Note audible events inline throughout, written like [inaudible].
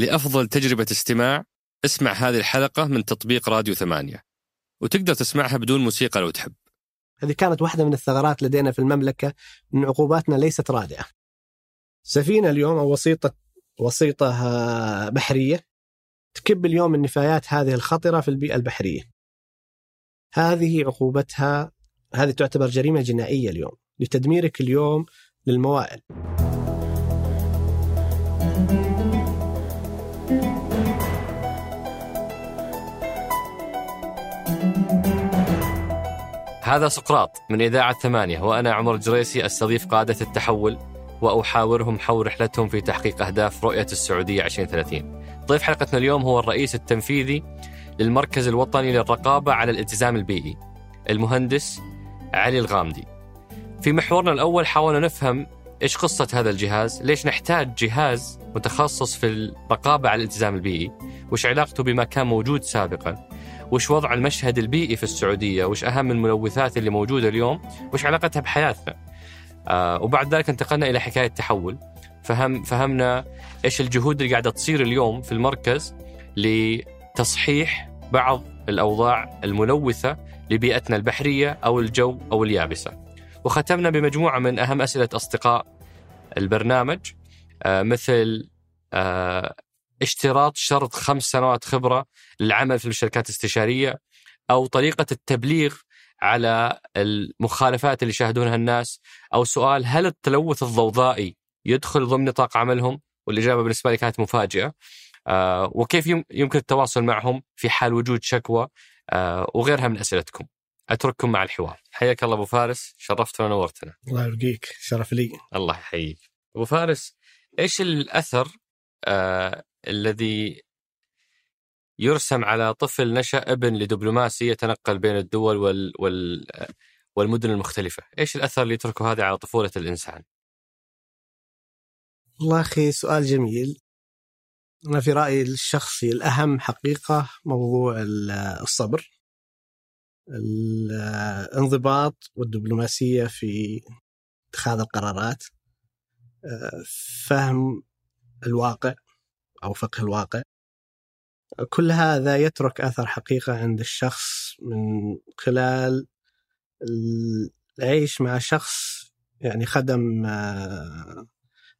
لأفضل تجربة استماع اسمع هذه الحلقة من تطبيق راديو ثمانية. وتقدر تسمعها بدون موسيقى لو تحب. هذه كانت واحدة من الثغرات لدينا في المملكة أن عقوباتنا ليست رادعة. سفينة اليوم أو وسيطة وسيطة آه، بحرية. تكب اليوم النفايات هذه الخطرة في البيئة البحرية. هذه عقوبتها هذه تعتبر جريمة جنائية اليوم لتدميرك اليوم للموائل. هذا سقراط من إذاعة ثمانية وأنا عمر الجريسي أستضيف قادة التحول وأحاورهم حول رحلتهم في تحقيق أهداف رؤية السعودية 2030 ضيف حلقتنا اليوم هو الرئيس التنفيذي للمركز الوطني للرقابة على الالتزام البيئي المهندس علي الغامدي. في محورنا الأول حاولنا نفهم إيش قصة هذا الجهاز ليش نحتاج جهاز متخصص في الرقابة على الالتزام البيئي وش علاقته بما كان موجود سابقا. وش وضع المشهد البيئي في السعودية؟ وش أهم الملوثات اللي موجودة اليوم؟ وش علاقتها بحياتنا؟ آه وبعد ذلك انتقلنا إلى حكاية تحول فهم فهمنا إيش الجهود اللي قاعدة تصير اليوم في المركز لتصحيح بعض الأوضاع الملوثة لبيئتنا البحرية أو الجو أو اليابسة. وختمنا بمجموعة من أهم أسئلة أصدقاء البرنامج آه مثل آه اشتراط شرط خمس سنوات خبرة للعمل في الشركات الاستشارية أو طريقة التبليغ على المخالفات اللي يشاهدونها الناس أو سؤال هل التلوث الضوضائي يدخل ضمن نطاق عملهم؟ والإجابة بالنسبة لي كانت مفاجئة. آه وكيف يمكن التواصل معهم في حال وجود شكوى؟ آه وغيرها من أسئلتكم. أترككم مع الحوار. حياك الله أبو فارس. شرفتنا ونورتنا. الله يرقيك. شرف لي. الله يحييك. أبو فارس إيش الأثر آه الذي يرسم على طفل نشأ ابن لدبلوماسي يتنقل بين الدول وال وال والمدن المختلفة. إيش الأثر اللي يتركه هذا على طفولة الإنسان؟ والله أخي سؤال جميل. أنا في رأيي الشخصي الأهم حقيقة موضوع الصبر الانضباط والدبلوماسية في اتخاذ القرارات فهم الواقع. أو فقه الواقع. كل هذا يترك أثر حقيقة عند الشخص من خلال العيش مع شخص يعني خدم آه،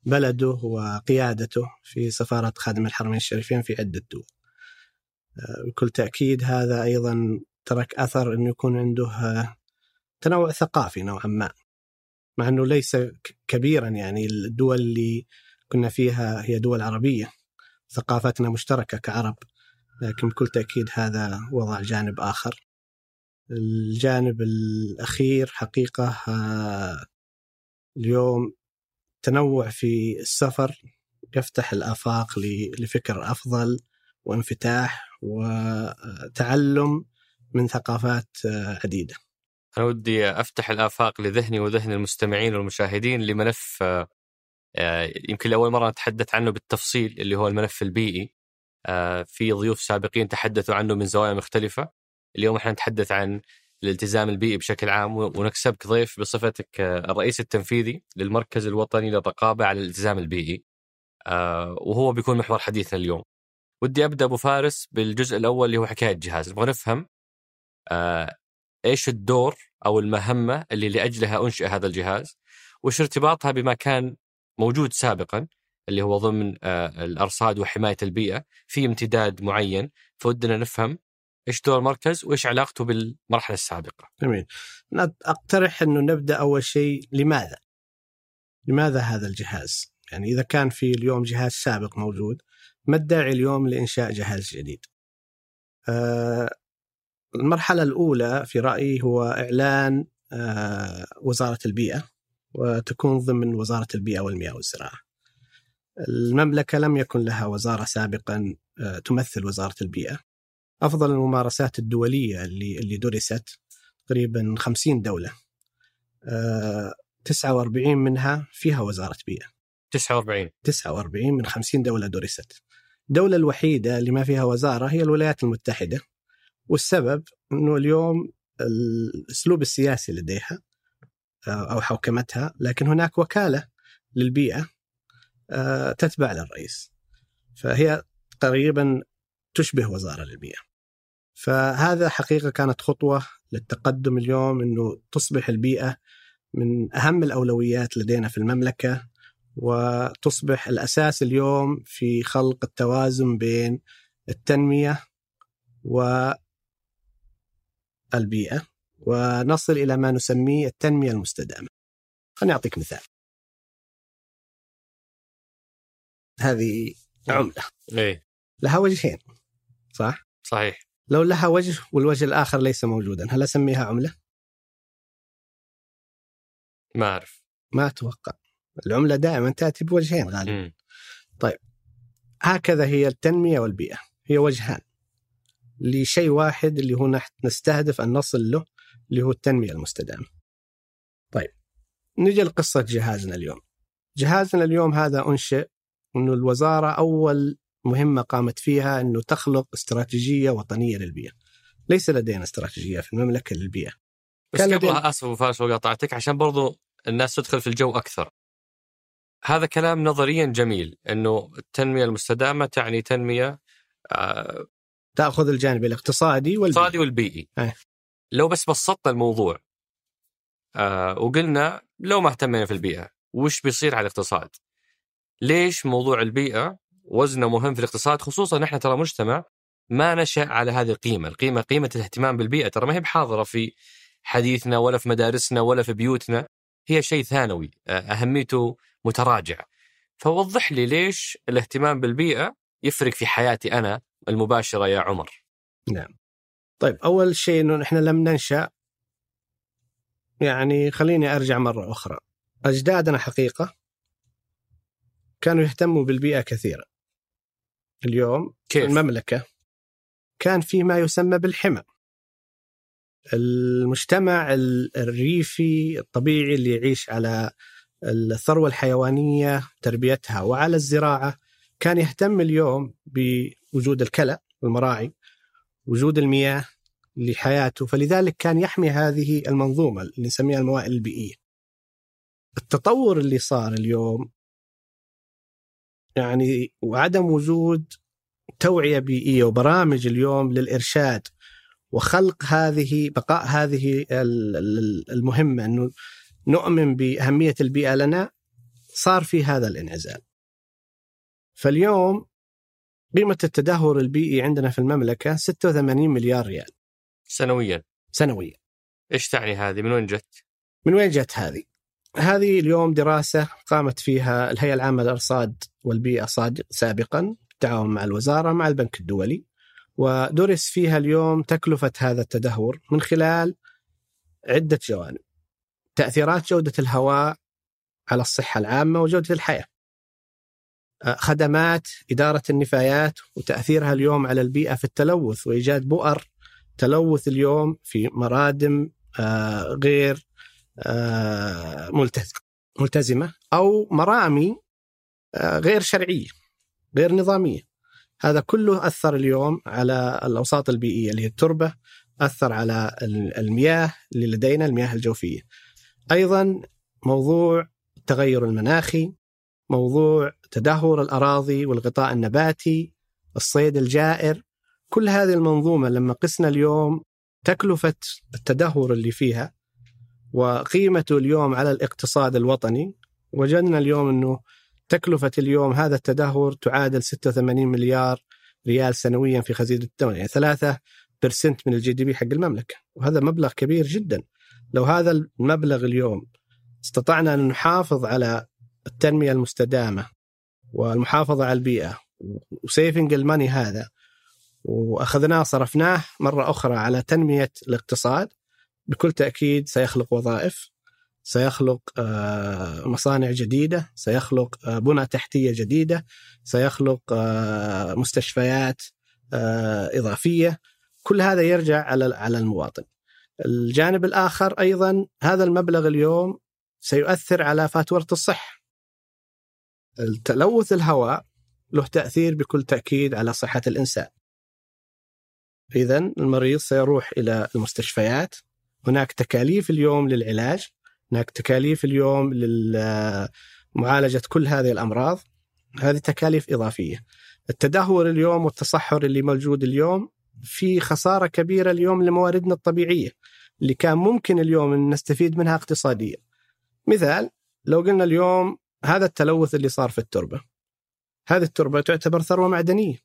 بلده وقيادته في سفارة خادم الحرمين الشريفين في عدة دول. آه، بكل تأكيد هذا أيضا ترك أثر أنه يكون عنده آه، تنوع ثقافي نوعا ما. مع أنه ليس كبيرا يعني الدول اللي كنا فيها هي دول عربية. ثقافتنا مشتركة كعرب لكن بكل تأكيد هذا وضع جانب آخر. الجانب الأخير حقيقة آه، اليوم تنوع في السفر يفتح الآفاق لفكر أفضل وانفتاح وتعلم من ثقافات آه، عديدة. أنا ودي أفتح الآفاق لذهني وذهن المستمعين والمشاهدين لملف آه، يمكن لأول مرة نتحدث عنه بالتفصيل اللي هو الملف البيئي. آه، في ضيوف سابقين تحدثوا عنه من زوايا مختلفة. اليوم إحنا نتحدث عن الالتزام البيئي بشكل عام ونكسبك ضيف بصفتك آه، الرئيس التنفيذي للمركز الوطني للرقابة على الالتزام البيئي. آه، وهو بيكون محور حديثنا اليوم. ودي أبدأ أبو فارس بالجزء الأول اللي هو حكاية الجهاز. نبغى نفهم إيش الدور أو المهمة اللي لأجلها أنشئ هذا الجهاز وش ارتباطها بما كان موجود سابقا اللي هو ضمن آه، الأرصاد وحماية البيئة في امتداد معين فودنا نفهم إيش دور المركز وإيش علاقته بالمرحلة السابقة. جميل. أقترح إنه نبدأ أول شيء لماذا؟ لماذا هذا الجهاز؟ يعني إذا كان في اليوم جهاز سابق موجود ما الداعي اليوم لإنشاء جهاز جديد؟ آه المرحلة الأولى في رأيي هو إعلان آه وزارة البيئة وتكون ضمن وزارة البيئة والمياه والزراعة. المملكة لم يكن لها وزارة سابقا آه، تمثل وزارة البيئة. أفضل الممارسات الدولية اللي, اللي درست تقريبا 50 دولة 49 آه، منها فيها وزارة بيئة. 49 49 من 50 دولة درست. الدولة الوحيدة اللي ما فيها وزارة هي الولايات المتحدة والسبب أنه اليوم الأسلوب السياسي لديها آه، أو حوكمتها لكن هناك وكالة للبيئة آه، تتبع للرئيس فهي قريبا تشبه وزارة للبيئة. فهذا حقيقة كانت خطوة للتقدم اليوم إنه تصبح البيئة من أهم الأولويات لدينا في المملكة وتصبح الأساس اليوم في خلق التوازن بين التنمية والبيئة ونصل إلى ما نسميه التنمية المستدامة. خليني أعطيك مثال. هذه عمله إيه لها وجهين صح؟ صحيح لو لها وجه والوجه الآخر ليس موجودا هل أسميها عملة؟ ما أعرف ما أتوقع العملة دائما تأتي بوجهين غالبا مم. هكذا هي التنمية والبيئة هي وجهان لشيء واحد اللي هو نحن نستهدف أن نصل له اللي هو التنمية المستدامة. طيب نجي لقصة جهازنا اليوم. جهازنا اليوم هذا أنشئ إنه الوزارة أول مهمة قامت فيها إنه تخلق استراتيجية وطنية للبيئة. ليس لدينا استراتيجية في المملكة للبيئة. بس كان قبل لدينا- أسف فارس وقاطعتك عشان برضو الناس تدخل في الجو أكثر هذا كلام نظريا جميل إنه التنمية المستدامة تعني تنمية آه، تأخذ الجانب الاقتصادي والبيئي. الاقتصادي والبيئي أيه. لو بس بسطنا الموضوع آه وقلنا لو ما اهتمينا في البيئة وش بيصير على الاقتصاد؟ ليش موضوع البيئة وزنه مهم في الاقتصاد خصوصا نحن ترى مجتمع ما نشأ على هذه القيمة، القيمة قيمة الاهتمام بالبيئة ترى ما هي بحاضرة في حديثنا ولا في مدارسنا ولا في بيوتنا هي شيء ثانوي آه، أهميته متراجعه. فوضح لي ليش الاهتمام بالبيئة يفرق في حياتي أنا المباشرة يا عمر. نعم. طيب أول شيء إنه نحن لم ننشأ يعني خليني أرجع مرة أخرى. أجدادنا حقيقة كانوا يهتموا بالبيئة كثيرا. اليوم كيف؟ المملكة كان في ما يسمى بالحمى. المجتمع ال- الريفي الطبيعي اللي يعيش على الثروة الحيوانية تربيتها وعلى الزراعة كان يهتم اليوم بوجود الكلى والمراعي وجود المياه لحياته فلذلك كان يحمي هذه المنظومة اللي نسميها الموائل البيئية. التطور اللي صار اليوم يعني وعدم وجود توعية بيئية وبرامج اليوم للإرشاد وخلق هذه بقاء هذه ال- ال- المهمة إنه نؤمن بأهمية البيئة لنا صار في هذا الانعزال. فاليوم قيمة التدهور البيئي عندنا في المملكة 86 مليار ريال سنويا سنويا. إيش تعني هذه؟ من وين جت؟ من وين جت هذه؟ هذه اليوم دراسة قامت فيها الهيئة العامة للأرصاد والبيئة صادق سابقا بالتعاون مع الوزارة مع البنك الدولي ودرس فيها اليوم تكلفة هذا التدهور من خلال عدة جوانب تأثيرات جودة الهواء على الصحة العامة وجودة الحياة خدمات إدارة النفايات وتأثيرها اليوم على البيئة في التلوث وإيجاد بؤر تلوث اليوم في مرادم آه، غير آه، ملتزم ملتزمة أو مرامي آه، غير شرعية غير نظامية. هذا كله أثر اليوم على الأوساط البيئية اللي هي التربة أثر على ال- المياه اللي لدينا المياه الجوفية. أيضا موضوع التغير المناخي موضوع تدهور الأراضي والغطاء النباتي الصيد الجائر كل هذه المنظومة لما قسنا اليوم تكلفة التدهور اللي فيها وقيمته اليوم على الاقتصاد الوطني وجدنا اليوم إنه تكلفة اليوم هذا التدهور تعادل 86 مليار ريال سنويا في خزينة الدولة يعني 3 percent من ال GDP حق المملكة وهذا مبلغ كبير جدا. لو هذا المبلغ اليوم استطعنا أن نحافظ على التنمية المستدامة والمحافظة على البيئة و saving ال money هذا. وأخذناه صرفناه مرة أخرى على تنمية الاقتصاد. بكل تأكيد سيخلق وظائف سيخلق آه، مصانع جديدة سيخلق آه، بنى تحتية جديدة سيخلق آه، مستشفيات إضافية. كل هذا يرجع على على المواطن. الجانب الآخر أيضا هذا المبلغ اليوم سيؤثر على فاتورة الصحة. التلوث الهواء له تأثير بكل تأكيد على صحة الإنسان. إذا المريض سيروح إلى المستشفيات. هناك تكاليف اليوم للعلاج. هناك تكاليف اليوم لمعالجة كل هذه الأمراض. هذه تكاليف إضافية. التدهور اليوم والتصحر اللي موجود اليوم في خسارة كبيرة اليوم لمواردنا الطبيعية اللي كان ممكن اليوم نستفيد منها اقتصاديا. مثال لو قلنا اليوم هذا التلوث اللي صار في التربة. هذه التربة تعتبر ثروة معدنية.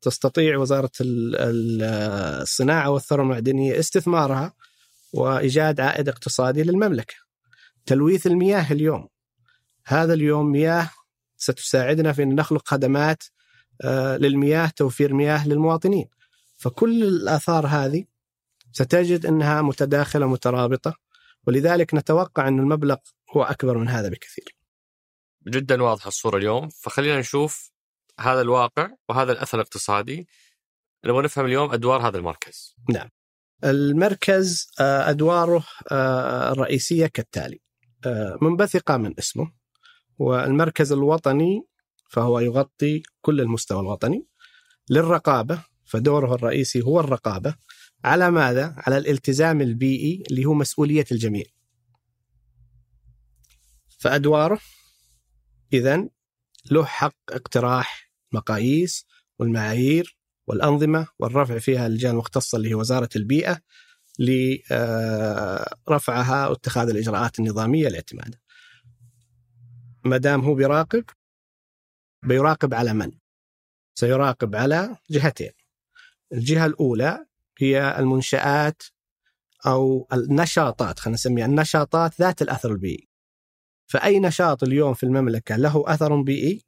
تستطيع وزارة الصناعة والثروة المعدنية استثمارها وإيجاد عائد اقتصادي للمملكة. تلويث المياه اليوم هذا اليوم مياه ستساعدنا في أن نخلق خدمات آه، للمياه توفير مياه للمواطنين. فكل الآثار هذه ستجد أنها متداخلة مترابطة ولذلك نتوقع أن المبلغ هو أكبر من هذا بكثير. جدا واضحة الصورة اليوم فخلينا نشوف هذا الواقع وهذا الأثر الاقتصادي نبغى نفهم اليوم أدوار هذا المركز. نعم. المركز آه، أدواره آه، الرئيسية كالتالي. آه، منبثقة من اسمه والمركز الوطني فهو يغطي كل المستوى الوطني للرقابة فدوره الرئيسي هو الرقابة على ماذا؟ على الالتزام البيئي اللي هو مسؤولية الجميع. فأدواره اذا له حق اقتراح مقاييس والمعايير والأنظمة والرفع فيها اللجان المختصة اللي هي وزارة البيئة لرفعها واتخاذ الإجراءات النظامية لاعتمادها. ما دام هو بيراقب بيراقب على من؟ سيراقب على جهتين. الجهة الأولى هي المنشآت أو النشاطات خلينا نسميها النشاطات ذات الأثر البيئي. فأي نشاط اليوم في المملكة له أثر بيئي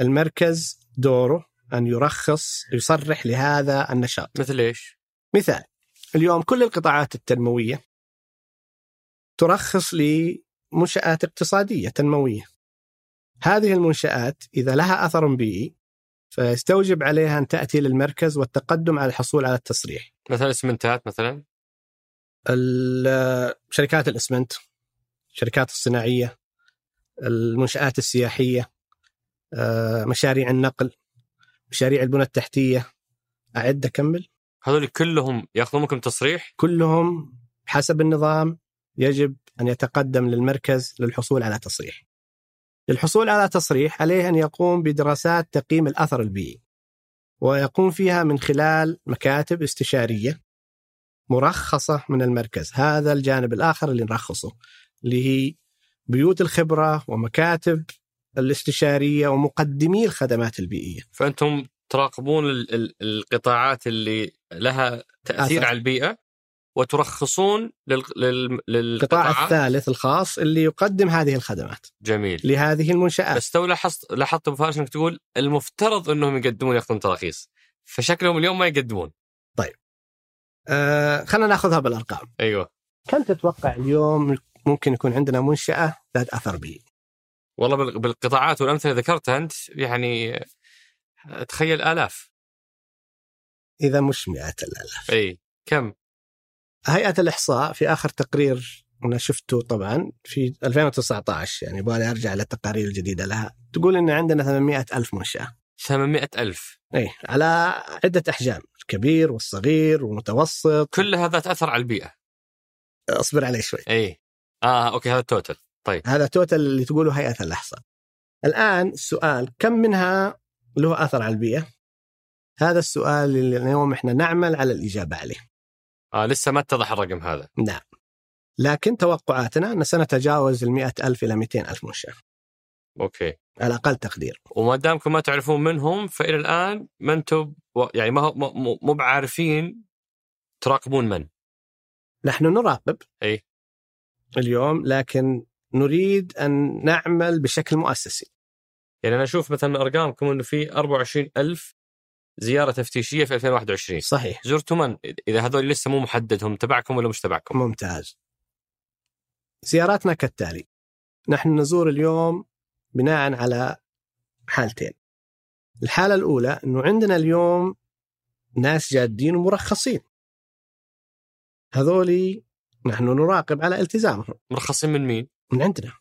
المركز دوره أن يرخص يصرح لهذا النشاط. مثل إيش؟ مثال اليوم كل القطاعات التنموية ترخص لمنشآت اقتصادية تنموية. هذه المنشآت إذا لها أثر بيئي فيستوجب عليها أن تأتي للمركز والتقدم على الحصول على التصريح. مثلا اسمنتات مثلا؟ شركات الاسمنت، الشركات الصناعية، المنشآت السياحية، آه، مشاريع النقل، مشاريع البنى التحتية. أعد أكمل؟ هذول كلهم ياخذون منكم تصريح؟ كلهم حسب النظام يجب أن يتقدم للمركز للحصول على تصريح. للحصول على تصريح عليه أن يقوم بدراسات تقييم الأثر البيئي ويقوم فيها من خلال مكاتب استشارية مرخصة من المركز هذا الجانب الآخر اللي نرخصه اللي هي بيوت الخبرة ومكاتب الاستشارية ومقدمي الخدمات البيئية. فأنتم تراقبون القطاعات اللي لها تأثير أثر. على البيئة وترخصون للقطاع الثالث الخاص اللي يقدم هذه الخدمات. جميل. لهذه المنشآت. بس تو لاحظت لاحظت ابو فارس إنك تقول المفترض إنهم يقدمون ياخذون تراخيص. فشكلهم اليوم ما يقدمون. طيب. آه خلينا ناخذها بالأرقام. أيوه. كم تتوقع اليوم ممكن يكون عندنا منشأة ذات أثر بيئي؟ والله بالقطاعات والأمثلة ذكرتها أنت يعني تخيل آلاف. إذا مش مئات الآلاف. إي كم؟ هيئة الإحصاء في آخر تقرير أنا شفته طبعا في 2019 يعني يبغى أرجع للتقارير الجديدة لها. تقول إن عندنا 800 ألف منشأة. 800 ألف. إي على عدة أحجام الكبير والصغير والمتوسط. كل هذا تأثر على البيئة. أصبر علي شوي. إي. آه أوكي هذا ال total. طيب. هذا total اللي تقوله هيئة الإحصاء. الآن السؤال كم منها له أثر على البيئة؟ هذا السؤال اللي اليوم إحنا نعمل على الإجابة عليه. آه لسه ما اتضح الرقم هذا. نعم. لكن توقعاتنا أن سنتجاوز ال ألف إلى 200 ألف منشأة أوكي. على أقل تقدير. وما دامكم ما تعرفون منهم فإلى الآن ما أنتم يعني ما مو بعارفين تراقبون من؟ نحن نراقب. أي اليوم لكن نريد أن نعمل بشكل مؤسسي. يعني أنا أشوف مثلا من أرقامكم أنه في 24 ألف زيارة تفتيشية في 2021 صحيح. زرتوا من؟ إذا هذول لسه مو محدد هم تبعكم ولا مش تبعكم؟ ممتاز. زياراتنا كالتالي. نحن نزور اليوم بناء على حالتين. الحالة الأولى أنه عندنا اليوم ناس جادين ومرخصين. هذولي نحن نراقب على التزامهم مرخصين من مين؟ من عندنا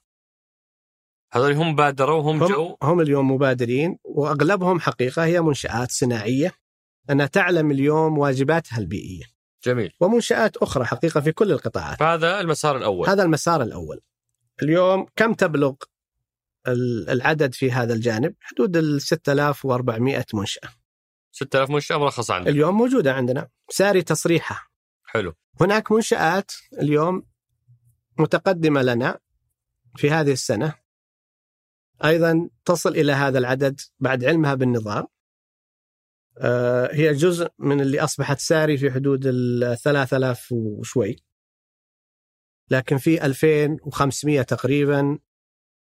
هذول هم بادروا وهم هم جو هم اليوم مبادرين وأغلبهم حقيقة هي منشآت صناعية أنها تعلم اليوم واجباتها البيئية. جميل. ومنشآت أخرى حقيقة في كل القطاعات. فهذا المسار الأول. هذا المسار الأول. اليوم كم تبلغ العدد في هذا الجانب حدود ال 6400 منشأة 6000 منشأة مرخصة عندنا اليوم موجودة عندنا ساري تصريحها حلو هناك منشآت اليوم متقدمة لنا في هذه السنة. أيضا تصل إلى هذا العدد بعد علمها بالنظام. آه، هي جزء من اللي أصبحت ساري في حدود ال 3000 وشوي. لكن في 2500 تقريبا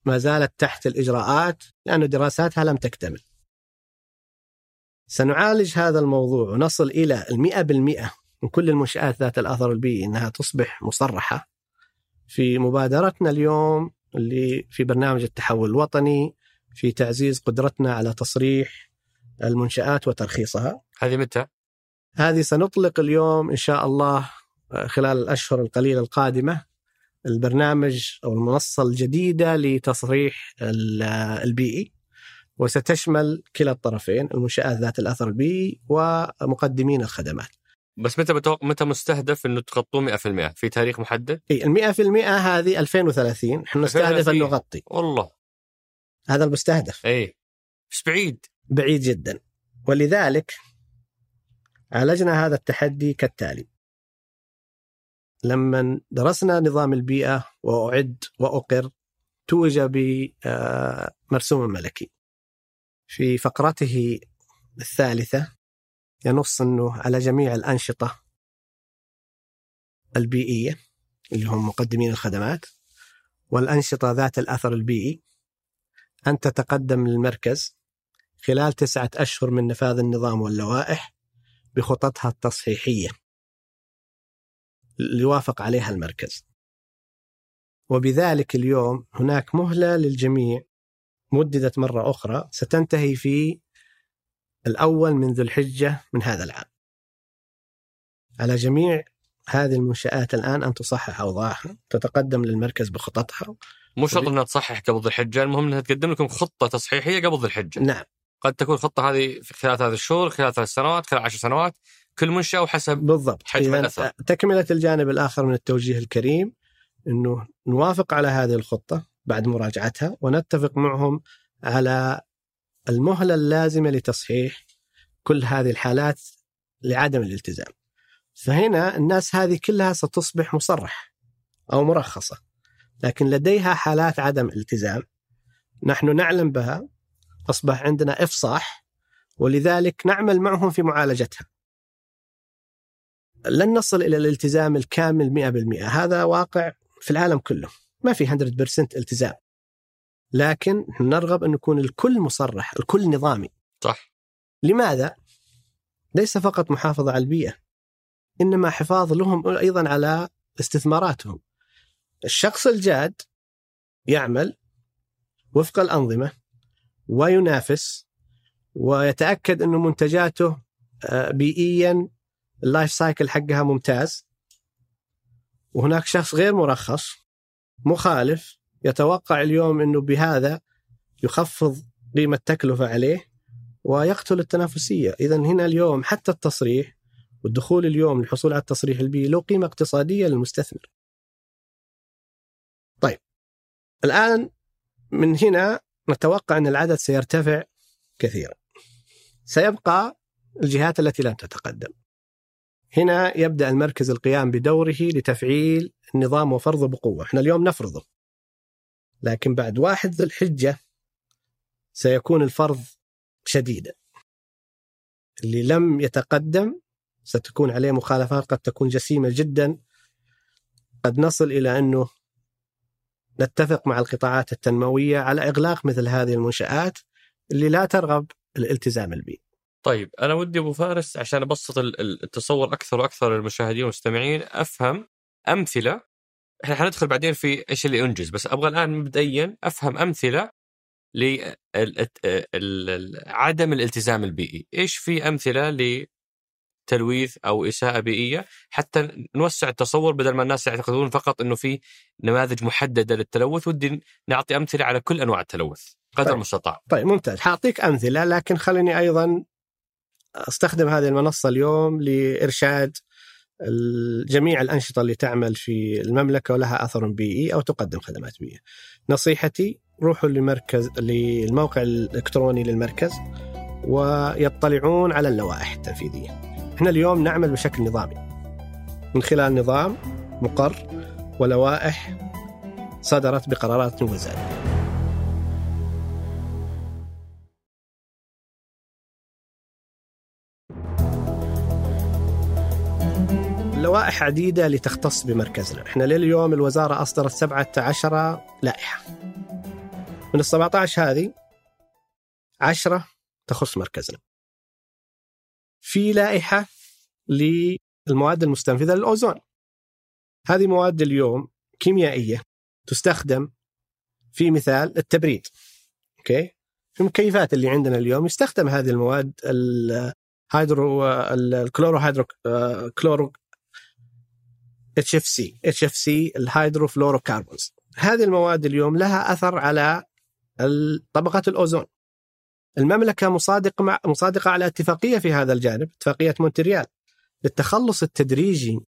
ما زالت تحت الإجراءات لأن دراساتها لم تكتمل. سنعالج هذا الموضوع ونصل إلى المئة بالمئة من كل المنشآت ذات الأثر البيئي أنها تصبح مصرحة في مبادرتنا اليوم اللي في برنامج التحول الوطني في تعزيز قدرتنا على تصريح المنشآت وترخيصها. هذه متى؟ هذه سنطلق اليوم إن شاء الله خلال الأشهر القليلة القادمة البرنامج أو المنصة الجديدة لتصريح البيئي. وستشمل كلا الطرفين المنشآت ذات الأثر البيئي ومقدمين الخدمات. بس متى بتوقع متى مستهدف إنه تغطوه 100% في تاريخ محدد؟ إي ال 100% هذه 2030 إحنا نستهدف ان نغطي والله. هذا المستهدف. إي. بس بعيد. بعيد جدا. ولذلك عالجنا هذا التحدي كالتالي. لما درسنا نظام البيئة وأعد وأقر توج بمرسوم ملكي. في فقرته الثالثة ينص أنه على جميع الأنشطة البيئية اللي هم مقدمين الخدمات والأنشطة ذات الأثر البيئي. أن تتقدم للمركز خلال تسعة أشهر من نفاذ النظام واللوائح بخططها التصحيحية. اللي وافق عليها المركز. وبذلك اليوم هناك مهلة للجميع. مددت مرة أخرى. ستنتهي في الأول من ذو الحجة من هذا العام. على جميع هذه المنشآت الآن أن تصحح أوضاعها تتقدم للمركز بخططها. مو شرط إنها تصحح قبل ذي الحجة المهم إنها تقدم لكم خطة تصحيحية قبل ذي الحجة. نعم. قد تكون الخطه هذه في خلال ثلاث شهور خلال ثلاث سنوات خلال عشر سنوات كل منشأة وحسب بالضبط. حجم الأثر. تكملة الجانب الآخر من التوجيه الكريم إنه نوافق على هذه الخطة بعد مراجعتها ونتفق معهم على المهلة اللازمة لتصحيح كل هذه الحالات لعدم الالتزام. فهنا الناس هذه كلها ستصبح مصرح أو مرخصة. لكن لديها حالات عدم التزام نحن نعلم بها أصبح عندنا إفصاح ولذلك نعمل معهم في معالجتها. لن نصل إلى الالتزام الكامل 100% هذا واقع في العالم كله ما في 100% التزام لكن نرغب أن يكون الكل مصرح الكل نظامي. صح. لماذا؟ ليس فقط محافظة على البيئة إنما حفاظ لهم أيضا على استثماراتهم. الشخص الجاد يعمل وفق الأنظمة وينافس ويتأكد أن منتجاته آه، بيئيا ال life cycle حقها ممتاز. وهناك شخص غير مرخص مخالف يتوقع اليوم إنه بهذا يخفض قيمة التكلفة عليه ويقتل التنافسية، اذا هنا اليوم حتى التصريح والدخول اليوم للحصول على التصريح البيئي له قيمة اقتصادية للمستثمر. طيب الآن من هنا نتوقع أن العدد سيرتفع كثيرا. سيبقى الجهات التي لم تتقدم. هنا يبدأ المركز القيام بدوره لتفعيل النظام وفرضه بقوة، إحنا اليوم نفرضه. لكن بعد واحد ذي الحجة سيكون الفرض شديدا. اللي لم يتقدم ستكون عليه مخالفات قد تكون جسيمة جدا. قد نصل إلى أنه نتفق مع القطاعات التنموية على إغلاق مثل هذه المنشآت اللي لا ترغب الالتزام البيئي. طيب أنا ودي أبو فارس عشان أبسط التصور أكثر وأكثر للمشاهدين والمستمعين أفهم أمثلة إحنا حندخل بعدين في إيش اللي انجز بس أبغى الآن مبدئيا أفهم أمثلة لعدم الالتزام البيئي، إيش في أمثلة لتلويث أو إساءة بيئية؟ حتى نوسع التصور بدل ما الناس يعتقدون فقط إنه في نماذج محددة للتلوث. ودي نعطي أمثلة على كل أنواع التلوث قدر طيب. المستطاع. طيب ممتاز، حأعطيك أمثلة لكن خليني أيضا أستخدم هذه المنصة اليوم لإرشاد جميع الأنشطة اللي تعمل في المملكة ولها أثر بيئي أو تقدم خدمات بيئية نصيحتي روحوا لمركز للموقع الإلكتروني للمركز ويطلعون على اللوائح التنفيذية. إحنا اليوم نعمل بشكل نظامي من خلال نظام مقر ولوائح صدرت بقرارات الوزارة. لوائح عديدة لتختص بمركزنا. إحنا لليوم الوزارة أصدرت 17 لائحة. من ال 17 هذه 10 تخص مركزنا. في لائحة للمواد المستنفذة للأوزون. هذه مواد اليوم كيميائية تستخدم في مثال التبريد. أوكي؟ في المكيفات اللي عندنا اليوم يستخدم هذه المواد ال hydro ال chloro hydro chloro HFC HFC ال hydrofluorocarbons. هذه المواد اليوم لها أثر على طبقة الأوزون. المملكة مصادقه مع مصادقة على اتفاقية في هذا الجانب اتفاقية مونتريال للتخلص التدريجي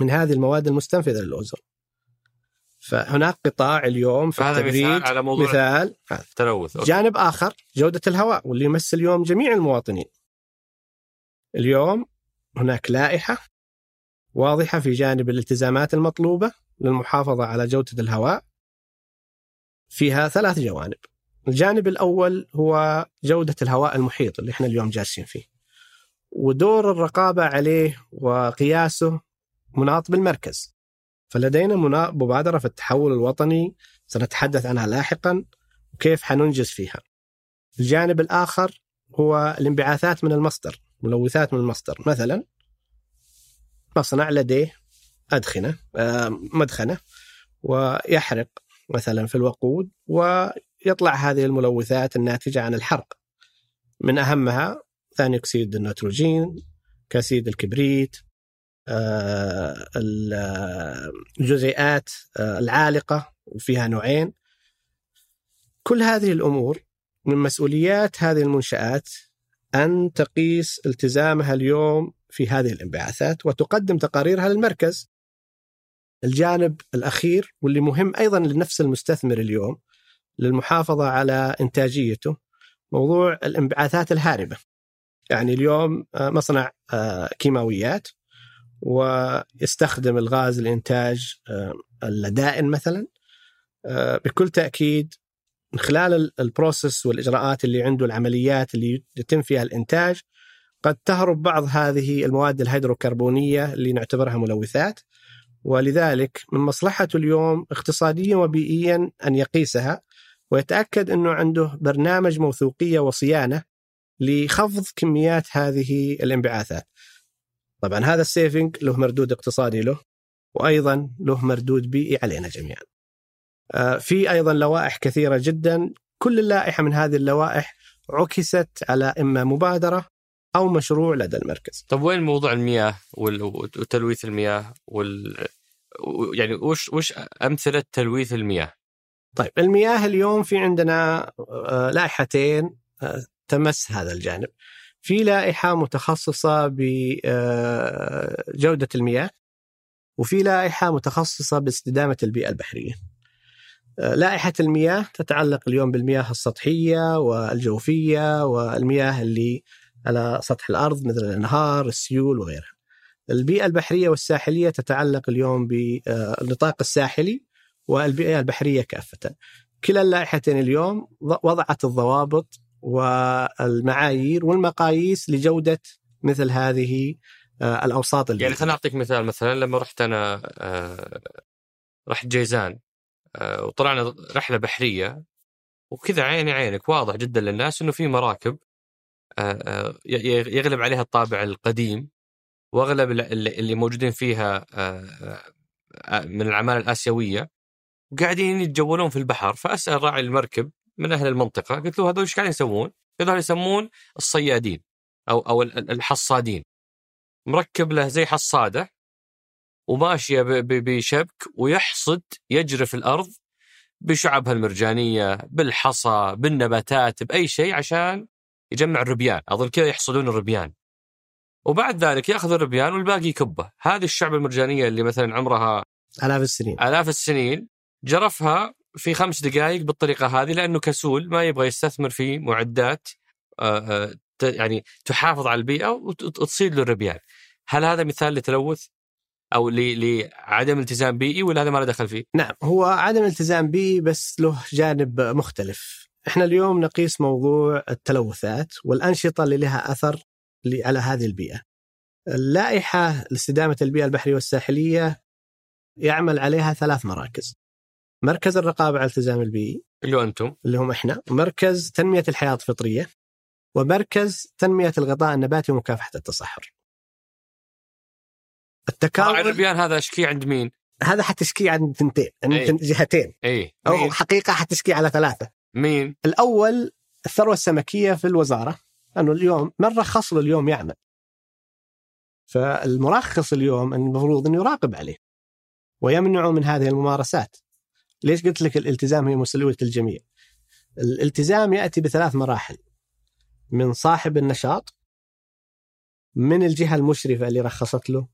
من هذه المواد المستنفذة للأوزون. فهناك قطاع اليوم في التبريد مثال على موضوع مثال. التلوث جانب آخر جودة الهواء واللي يمس اليوم جميع المواطنين. اليوم هناك لائحة واضحة في جانب الالتزامات المطلوبة للمحافظة على جودة الهواء. فيها ثلاث جوانب. الجانب الأول هو جودة الهواء المحيط اللي إحنا اليوم جالسين فيه. ودور الرقابة عليه وقياسه مناط بالمركز. فلدينا مبادرة في التحول الوطني سنتحدث عنها لاحقا وكيف حننجز فيها. الجانب الآخر هو الانبعاثات من المصدر ملوثات من المصدر. مثلا مصنع لديه أدخنة مدخنة ويحرق مثلا في الوقود ويطلع هذه الملوثات الناتجة عن الحرق. من أهمها ثاني أكسيد النيتروجين كاسيد الكبريت آه، الجزيئات آه، العالقة وفيها نوعين. كل هذه الأمور من مسؤوليات هذه المنشآت أن تقيس التزامها اليوم في هذه الانبعاثات وتقدم تقاريرها للمركز. الجانب الأخير واللي مهم أيضا لنفس المستثمر اليوم للمحافظة على إنتاجيته موضوع الانبعاثات الهاربة. يعني اليوم آه، مصنع آه، كيماويات ويستخدم الغاز لإنتاج آه، اللدائن مثلا. بكل تأكيد من خلال ال process والإجراءات اللي عنده العمليات اللي يتم فيها الإنتاج قد تهرب بعض هذه المواد الهيدروكربونية اللي نعتبرها ملوثات ولذلك من مصلحته اليوم اقتصاديا وبيئيا أن يقيسها ويتأكد أنه عنده برنامج موثوقية وصيانة لخفض كميات هذه الانبعاثات. طبعا هذا ال saving له مردود اقتصادي له وأيضا له مردود بيئي علينا جميعا. آه، في أيضا لوائح كثيرة جدا. كل اللائحة من هذه اللوائح عكست على إما مبادرة أو مشروع لدى المركز. طب وين موضوع المياه وتلويث المياه وال يعني وش وش أمثلة تلويث المياه؟ طيب المياه اليوم في عندنا آه، لائحتين آه، تمس هذا الجانب. في لائحة متخصصة بجوده آه، المياه وفي لائحة متخصصة باستدامة البيئة البحرية. لائحة المياه تتعلق اليوم بالمياه السطحية والجوفية والمياه اللي على سطح الأرض مثل الأنهار، السيول وغيرها. البيئة البحرية والساحلية تتعلق اليوم بالنطاق الساحلي والبيئة البحرية كافة. كلا اللائحتين اليوم وضعت الضوابط والمعايير والمقاييس لجودة مثل هذه آه، الأوساط البيئية. يعني خليني أعطيك مثال مثلا لما رحت أنا آه، رحت جيزان آه، وطلعنا رحلة بحرية وكذا عيني عينك واضح جدا للناس إنه في مراكب آه، آه، يغلب عليها الطابع القديم وأغلب اللي موجودين فيها آه، من العمالة الآسيوية قاعدين يتجولون في البحر فأسأل راعي المركب من أهل المنطقة قلت له هذول إيش قاعدين يسوون؟ هذول يسمون الصيادين أو أو الحصادين مركب له زي حصادة وماشية بشبك ويحصد يجرف الأرض بشعبها المرجانية بالحصى بالنباتات بأي شيء عشان يجمع الربيان أظن كذا يحصلون الربيان وبعد ذلك يأخذ الربيان والباقي يكبه. هذه الشعب المرجانية اللي مثلا عمرها آلاف السنين. آلاف السنين جرفها في خمس دقائق بالطريقة هذه لأنه كسول ما يبغى يستثمر في معدات آه، آه، يعني تحافظ على البيئة وت- وتصيد له الربيان. هل هذا مثال لتلوث؟ أو ل- لعدم التزام بيئي ولا هذا ما له دخل فيه؟ نعم هو عدم الالتزام به بس له جانب مختلف. إحنا اليوم نقيس موضوع التلوثات والأنشطة اللي لها أثر اللي على هذه البيئة. اللائحة لاستدامة البيئة البحرية والساحلية يعمل عليها ثلاث مراكز. مركز الرقابة على الالتزام البيئي اللي هو أنتم. اللي هم إحنا مركز تنمية الحياة الفطرية ومركز تنمية الغطاء النباتي ومكافحة التصحر. التكامل الربيان هذا أشكي عند مين؟ هذا حتشكي عن تنتين أي. عن جهتين. اي أو مين؟ حقيقة حتشكي على ثلاثة. مين؟ الأول الثروة السمكية في الوزارة لأنه اليوم من رخص له اليوم يعمل. فالمرخص اليوم المفروض إنه يراقب عليه ويمنعه من هذه الممارسات. ليش قلت لك الالتزام هي مسؤولية الجميع؟ الالتزام يأتي بثلاث مراحل. من صاحب النشاط من الجهة المشرفة اللي رخصت له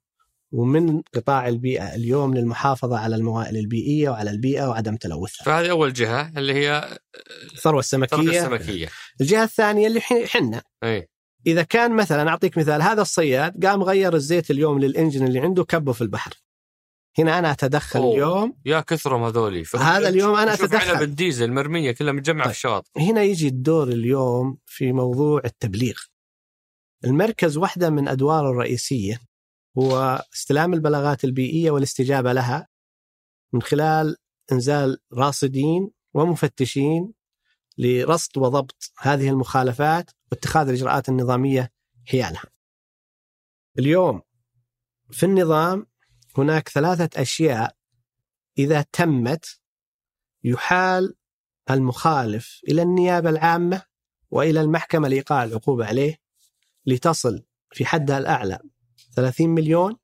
ومن قطاع البيئة اليوم للمحافظة على الموائل البيئية وعلى البيئة وعدم تلوثها. فهذه أول جهة اللي هي الثروة السمكية. التربيه السمكية. الجهة الثانية اللي حنا. أي. إذا كان مثلا أعطيك مثال هذا الصياد قام غير الزيت اليوم للإنجن اللي عنده كبه في البحر. هنا أنا أتدخل أوه. اليوم. يا كثرهم هذولي. هذا اليوم أنا شوف أتدخل. علب الديزل مرمية كلها متجمعة طيب. في الشواطئ هنا يجي الدور اليوم في موضوع التبليغ. المركز واحدة من أدواره الرئيسية. هو استلام البلاغات البيئية والاستجابة لها من خلال إنزال راصدين ومفتشين لرصد وضبط هذه المخالفات واتخاذ الإجراءات النظامية حيالها. اليوم في النظام هناك ثلاثة أشياء إذا تمت يحال المخالف إلى النيابة العامة وإلى المحكمة لإيقاع العقوبة عليه لتصل في حدها الأعلى 30 مليون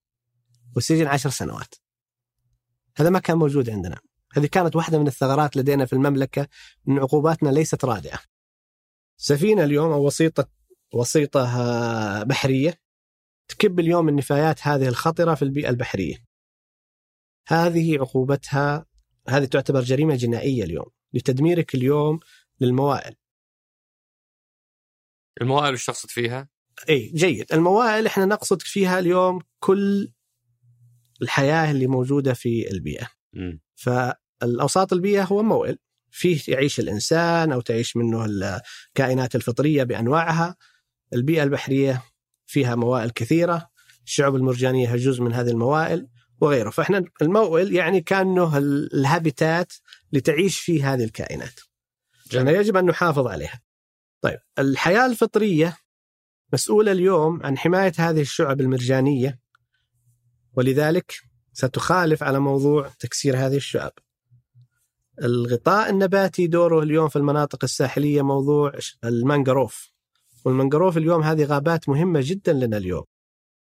وسجن عشر سنوات. هذا ما كان موجود عندنا. هذه كانت واحدة من الثغرات لدينا في المملكة أن عقوباتنا ليست رادعة. سفينة اليوم أو وسيطة وسيطة آه، بحرية تكب اليوم النفايات هذه الخطرة في البيئة البحرية. هذه عقوبتها هذه تعتبر جريمة جنائية اليوم لتدميرك اليوم للموائل. الموائل وش تقصد فيها؟ اي جيد. الموائل إحنا نقصد فيها اليوم كل الحياة اللي موجودة في البيئة. مم. فالأوساط البيئة هو موئل فيه يعيش الإنسان أو تعيش منه الكائنات الفطرية بأنواعها. البيئة البحرية فيها موائل كثيرة. الشعب المرجانية هي جزء من هذه الموائل وغيره. فإحنا الموئل يعني كأنه ال- الهابيتات لتعيش فيه هذه الكائنات. جميل. يعني يجب أن نحافظ عليها. طيب الحياة الفطرية مسؤولة اليوم عن حماية هذه الشعب المرجانية ولذلك ستخالف على موضوع تكسير هذه الشعب. الغطاء النباتي دوره اليوم في المناطق الساحلية موضوع المانجروف. والمانجروف اليوم هذه غابات مهمة جدا لنا اليوم.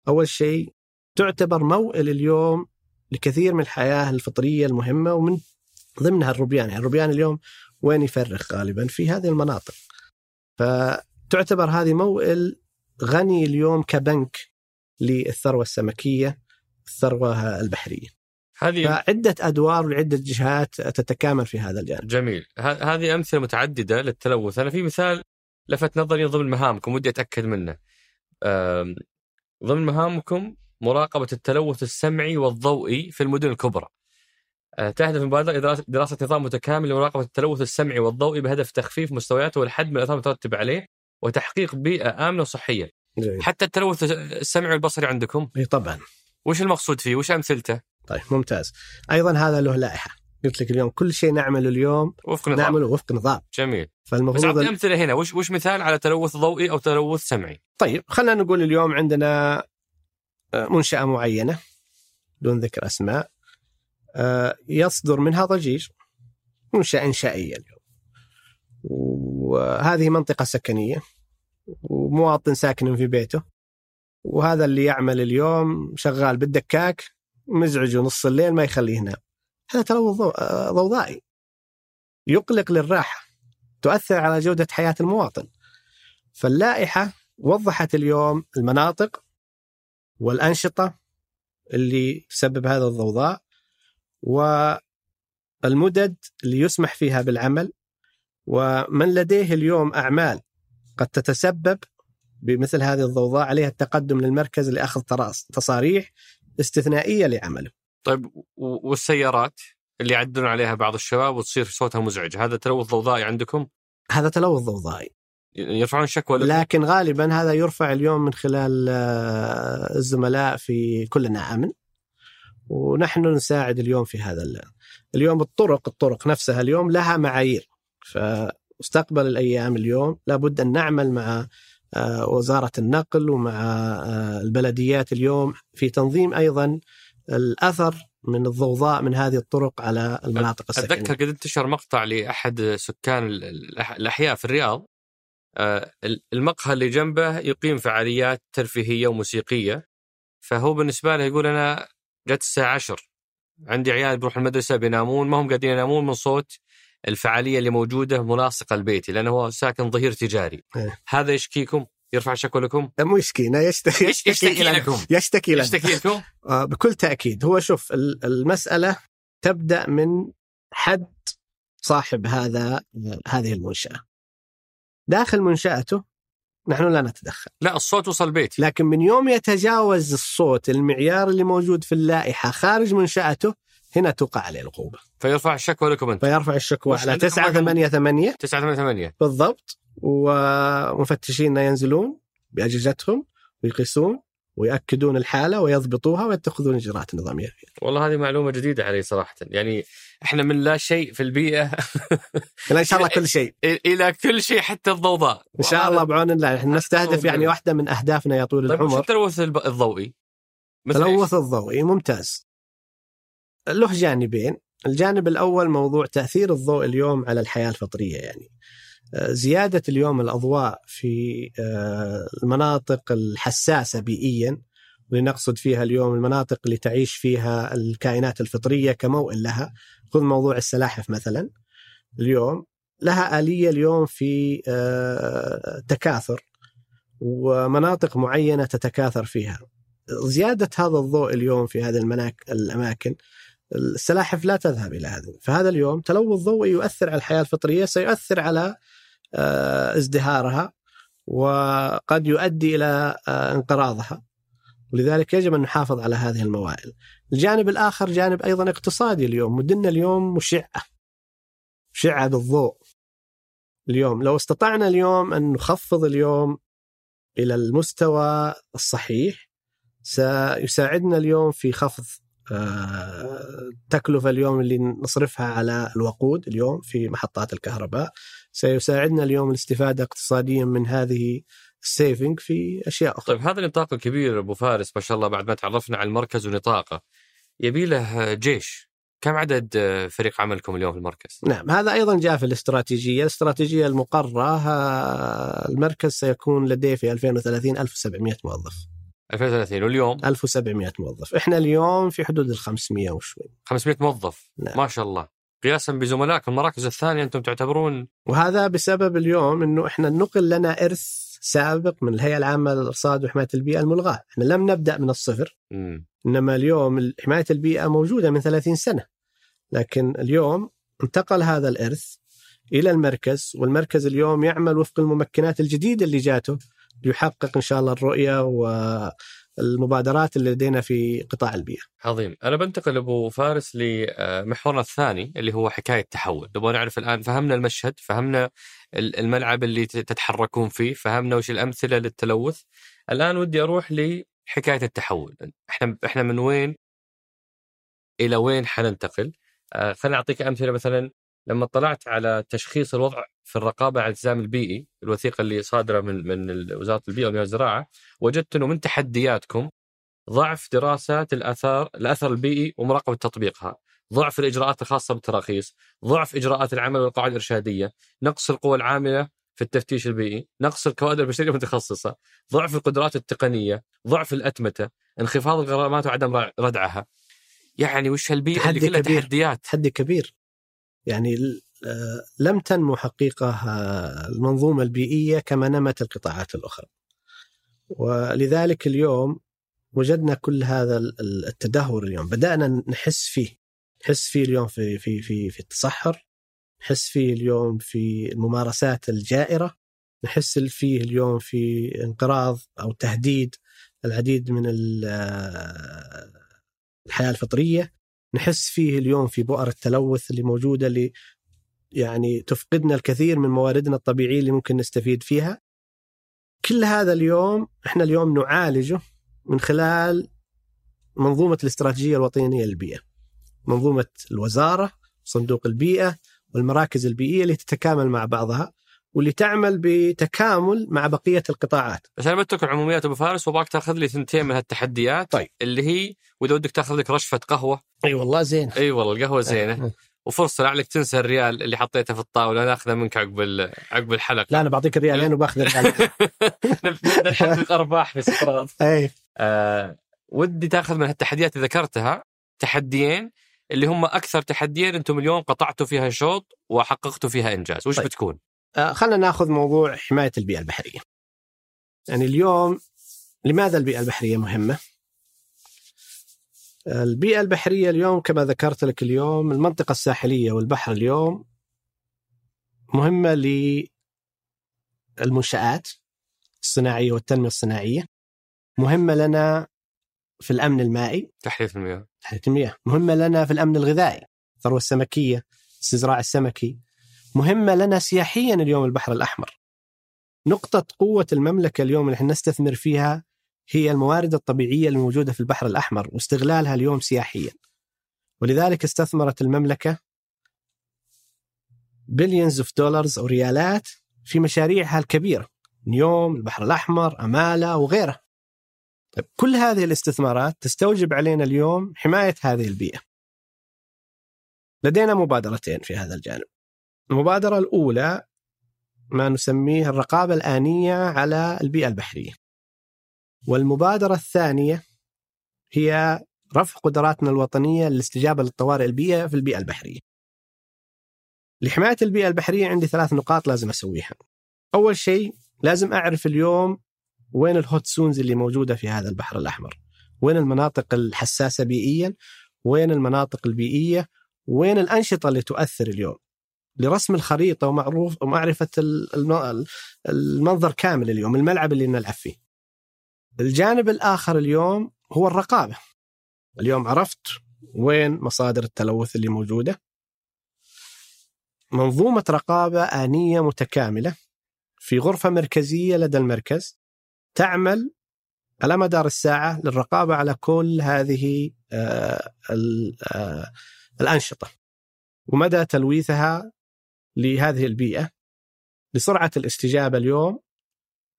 أول شيء تعتبر موئل اليوم لكثير من الحياة الفطرية المهمة ومن ضمنها الروبيان. يعني الروبيان اليوم وين يفرخ غالبا؟ في هذه المناطق. فتعتبر هذه موئل غني اليوم كبنك للثروة السمكية الثروة البحرية. هذه فعدة أدوار وعدة جهات تتكامل في هذا الجانب. جميل. ه- هذه أمثلة متعددة للتلوث. أنا في مثال لفت نظري ضمن مهامكم ودي أتأكد منه. ضمن مهامكم مراقبة التلوث السمعي والضوئي في المدن الكبرى. أه، تهدف المبادره إلى دراسة- نظام متكامل لمراقبة التلوث السمعي والضوئي بهدف تخفيف مستوياته والحد من الأثار المترتبة عليه. وتحقيق بيئة آمنة وصحية. جميل. حتى التلوث السمعي والبصري عندكم. إي طبعا. وش المقصود فيه؟ وش أمثلته؟ طيب ممتاز. أيضا هذا له لائحة. قلت لك اليوم كل شيء نعمله اليوم وفق نظام. نعمله وفق نظام. جميل. بس فالمفروض اعطي أمثلة هنا. وش وش مثال على تلوث ضوئي أو تلوث سمعي؟ طيب خلينا نقول اليوم عندنا آه، منشأة معينة دون ذكر أسماء آه، يصدر منها ضجيج منشأة إنشائية اليوم. وهذه منطقة سكنية ومواطن ساكن في بيته وهذا اللي يعمل اليوم شغال بالدكاك مزعجه نص الليل ما يخليه ينام. هذا ضو- آه، ضوضائي. يقلق للراحة تؤثر على جودة حياة المواطن. فاللائحة وضحت اليوم المناطق والأنشطة اللي تسبب هذا الضوضاء المدد اللي يسمح فيها بالعمل ومن لديه اليوم أعمال قد تتسبب بمثل هذه الضوضاء عليها التقدم للمركز لأخذ تصاريح استثنائية لعمله. طيب والسيارات اللي يعدلون عليها بعض الشباب وتصير صوتها مزعج، هذا تلوث ضوضائي عندكم؟ هذا تلوث ضوضائي. يرفعون شكوى لكن غالبا هذا يرفع اليوم من خلال آه، الزملاء في كلنا آمن ونحن نساعد اليوم في هذا اليوم الطرق الطرق نفسها اليوم لها معايير فمستقبل الأيام اليوم لابد أن نعمل مع آه، وزارة النقل ومع آه، البلديات اليوم في تنظيم أيضا الأثر من الضوضاء من هذه الطرق على المناطق السكنية. أتذكر قد انتشر مقطع لأحد سكان الأحياء في الرياض. آه، المقهى اللي جنبه يقيم فعاليات ترفيهية وموسيقية. فهو بالنسبة له يقول أنا جت الساعة 10 عندي عيال بيروحوا المدرسة بينامون ما هم قاعدين ينامون من صوت الفعالية اللي موجودة ملاصقه لبيتي لأنه هو ساكن ظهير تجاري. إيه. هذا يشكيكم؟ يرفع شكوى لكم؟ مو يشكينا يشتكي يشتكي, يشتكي لكم؟ يشتكي لنا. يشتكي لكم؟ [laughs] آه بكل تأكيد. هو شوف المسألة تبدأ من حد صاحب هذا هذه المنشأة. داخل منشأته نحن لا نتدخل. لا الصوت وصل بيتي. لكن من يوم يتجاوز الصوت المعيار اللي موجود في اللائحة خارج منشأته هنا توقع عليه العقوبة. فيرفع الشكوى لكم انت فيرفع الشكوى على 988 988 بالضبط. ومفتشين ينزلون بأجهزتهم ويقيسون ويأكدون الحالة ويضبطوها ويتخذون إجراءات نظامية. فيها. والله هذه معلومة جديدة علي صراحة. يعني إحنا من لا شيء في البيئة. [laughs] إلى إن شاء الله كل شيء. إلى كل شيء حتى الضوضاء. إن شاء الله بعون الله. إحنا نستهدف يعني واحدة من أهدافنا يا طول طيب العمر. التلوث الضوئي؟ التلوث الضوئي ممتاز. له جانبين. الجانب الأول موضوع تأثير الضوء اليوم على الحياة الفطرية يعني. زيادة اليوم الأضواء في آه، المناطق الحساسة بيئيا ولنقصد فيها اليوم المناطق اللي تعيش فيها الكائنات الفطرية كموئل لها. خذ موضوع السلاحف مثلا. اليوم لها آلية اليوم في آه، تكاثر ومناطق معينة تتكاثر فيها. زيادة هذا الضوء اليوم في هذه الأماكن السلاحف لا تذهب إلى هذا فهذا اليوم تلوث ضوئي يؤثر على الحياة الفطرية سيؤثر على آه، ازدهارها وقد يؤدي إلى آه، انقراضها ولذلك يجب أن نحافظ على هذه الموائل. الجانب الآخر جانب أيضا اقتصادي اليوم، مدننا اليوم مشعة. مشعة بالضوء. اليوم لو استطعنا اليوم أن نخفض اليوم إلى المستوى الصحيح سيساعدنا اليوم في خفض التكلفة اليوم اللي نصرفها على الوقود اليوم في محطات الكهرباء. سيساعدنا اليوم الاستفادة اقتصاديا من هذه السيفنج في أشياء أخرى. طيب هذا النطاق الكبير أبو فارس ما شاء الله بعد ما تعرفنا على المركز ونطاقه. يبي له جيش. كم عدد فريق عملكم اليوم في المركز؟ نعم هذا أيضا جاء في الاستراتيجية، الاستراتيجية المقررة المركز سيكون لديه في 2030 1700 موظف. 2030 واليوم؟ 1700 موظف. إحنا اليوم في حدود ال 500 وشوي. 500 موظف. نعم. ما شاء الله. قياسا بزملائكم المراكز الثانية أنتم تعتبرون؟ وهذا بسبب اليوم إنه إحنا نقل لنا إرث سابق من الهيئة العامة للارصاد وحماية البيئة الملغاة، إحنا لم نبدأ من الصفر. م. إنما اليوم حماية البيئة موجودة من 30 سنة. لكن اليوم انتقل هذا الإرث إلى المركز والمركز اليوم يعمل وفق الممكنات الجديدة اللي جاته ليحقق إن شاء الله الرؤية والمبادرات اللي لدينا في قطاع البيئة. عظيم، أنا بنتقل أبو فارس لمحورنا الثاني اللي هو حكاية تحول، نبغى نعرف الآن فهمنا المشهد، فهمنا الملعب اللي تتحركون فيه، فهمنا وش الأمثلة للتلوث. الآن ودي أروح لحكاية التحول، إحنا إحنا من وين إلى وين حننتقل؟ آه، خليني أعطيك أمثلة مثلا لما اطلعت على تشخيص الوضع في الرقابة على الالتزام البيئي الوثيقة اللي صادرة من من وزارة البيئة ومن الزراعة وجدت إنه من تحدياتكم ضعف دراسات الاثار الأثر البيئي ومراقبة تطبيقها، ضعف الإجراءات الخاصة بالتراخيص، ضعف إجراءات العمل والقواعد الإرشادية، نقص القوى العاملة في التفتيش البيئي، نقص الكوادر البشرية المتخصصة، ضعف القدرات التقنية، ضعف الأتمتة، انخفاض الغرامات وعدم ردعها. يعني وش هالبيئة اللي كلها تحديات؟ تحدي كبير. يعني آه، لم تنمو حقيقة آه، المنظومة البيئية كما نمت القطاعات الأخرى. ولذلك اليوم وجدنا كل هذا التدهور اليوم. بدأنا نحس فيه. نحس فيه اليوم في في في في التصحر. نحس فيه اليوم في الممارسات الجائرة. نحس فيه اليوم في انقراض أو تهديد العديد من الحياة الفطرية. نحس فيه اليوم في بؤر التلوث اللي موجودة اللي يعني تفقدنا الكثير من مواردنا الطبيعية اللي ممكن نستفيد فيها. كل هذا اليوم إحنا اليوم نعالجه من خلال منظومة الاستراتيجية الوطنية للبيئة. منظومة الوزارة صندوق البيئة والمراكز البيئية اللي تتكامل مع بعضها. واللي تعمل بتكامل مع بقية القطاعات. بس أنا بترك العموميات أبو فارس وابغاك تأخذ لي ثنتين من هالتحديات طيب. اللي هي وإذا ودك تأخذ لك رشفة قهوة. أي والله زين أي والله القهوة زينة. وفرصة لعلك تنسى الريال اللي حطيته في الطاولة. ناخذه منك عقب عقب الحلقة. لا أنا بعطيك الريالين وباخذ الريال. [laughs] نحقق أرباح في استقراض [laughs] أي. آه ودي تأخذ من التحديات اللي ذكرتها تحديين اللي هم أكثر تحديين أنتم اليوم قطعتوا فيها شوط وحققتوا فيها إنجاز، وش طيب. بتكون؟ آه خلينا ناخذ موضوع حماية البيئة البحرية. يعني اليوم لماذا البيئة البحرية مهمة؟ البيئة البحرية اليوم كما ذكرت لك اليوم المنطقة الساحلية والبحر اليوم مهمة للمنشآت الصناعية والتنمية الصناعية. مهمة لنا في الأمن المائي تحلية المياه تحلية المياه مهمة لنا في الأمن الغذائي الثروة السمكية الاستزراع السمكي مهمة لنا سياحيا اليوم البحر الأحمر. نقطة قوة المملكة اليوم اللي إحنا نستثمر فيها هي الموارد الطبيعية الموجودة في البحر الأحمر واستغلالها اليوم سياحيا. ولذلك استثمرت المملكة billions of dollars أو ريالات في مشاريعها الكبيرة نيوم البحر الأحمر أمالا وغيرها طيب كل هذه الاستثمارات تستوجب علينا اليوم حماية هذه البيئة. لدينا مبادرتين في هذا الجانب. المبادرة الأولى ما نسميه الرقابة الآنية على البيئة البحرية والمبادرة الثانية هي رفع قدراتنا الوطنية للاستجابة للطوارئ البيئة في البيئة البحرية لحماية البيئة البحرية عندي ثلاث نقاط لازم أسويها أول شيء لازم أعرف اليوم وين الهوت سونز اللي موجودة في هذا البحر الأحمر؟ وين المناطق الحساسة بيئيا؟ وين المناطق البيئية؟ وين الأنشطة اللي تؤثر اليوم؟ لرسم الخريطة ومعروف ومعرفة المنظر كامل اليوم، الملعب اللي نلعب فيه. الجانب الآخر اليوم هو الرقابة. اليوم عرفت وين مصادر التلوث اللي موجودة. منظومة رقابة آنية متكاملة في غرفة مركزية لدى المركز تعمل على مدار الساعة للرقابة على كل هذه الأنشطة ومدى تلويثها لهذه البيئة لسرعة الاستجابة اليوم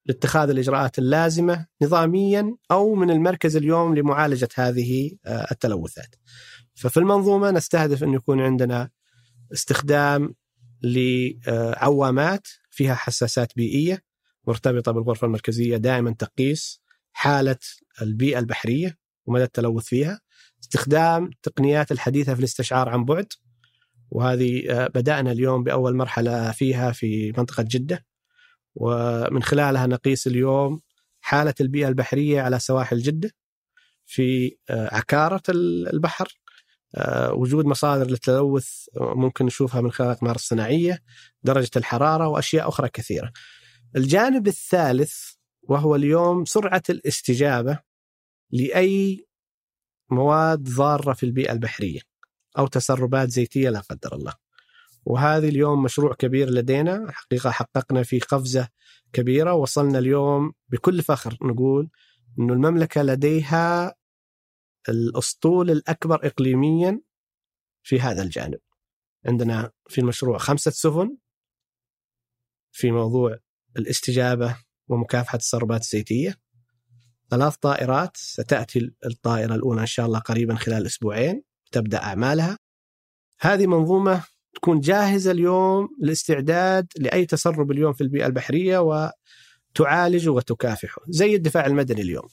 لاتخاذ الإجراءات اللازمة نظاميا أو من المركز اليوم لمعالجة هذه التلوثات. ففي المنظومة نستهدف أن يكون عندنا استخدام لعوامات فيها حساسات بيئية مرتبطة بالغرفة المركزية دائما تقيس حالة البيئة البحرية ومدى التلوث فيها استخدام التقنيات الحديثة في الاستشعار عن بعد وهذه بدأنا اليوم بأول مرحلة فيها في منطقة جدة. ومن خلالها نقيس اليوم حالة البيئة البحرية على سواحل جدة في عكارة البحر. وجود مصادر للتلوث ممكن نشوفها من خلال الأقمار الصناعية درجة الحرارة وأشياء أخرى كثيرة. الجانب الثالث وهو اليوم سرعة الاستجابة لأي مواد ضارة في البيئة البحرية. أو تسربات زيتية لا قدر الله. وهذه اليوم مشروع كبير لدينا. حقيقة حققنا في قفزة كبيرة. وصلنا اليوم بكل فخر نقول أن المملكة لديها الأسطول الأكبر إقليميا في هذا الجانب. عندنا في المشروع خمسة سفن في موضوع الاستجابة ومكافحة التسربات الزيتية. ثلاث طائرات. ستأتي الطائرة الأولى إن شاء الله قريبا خلال أسبوعين. تبدأ أعمالها. هذه منظومة تكون جاهزة اليوم للاستعداد لأي تسرب اليوم في البيئة البحرية وتعالج وتكافحه زي الدفاع المدني اليوم.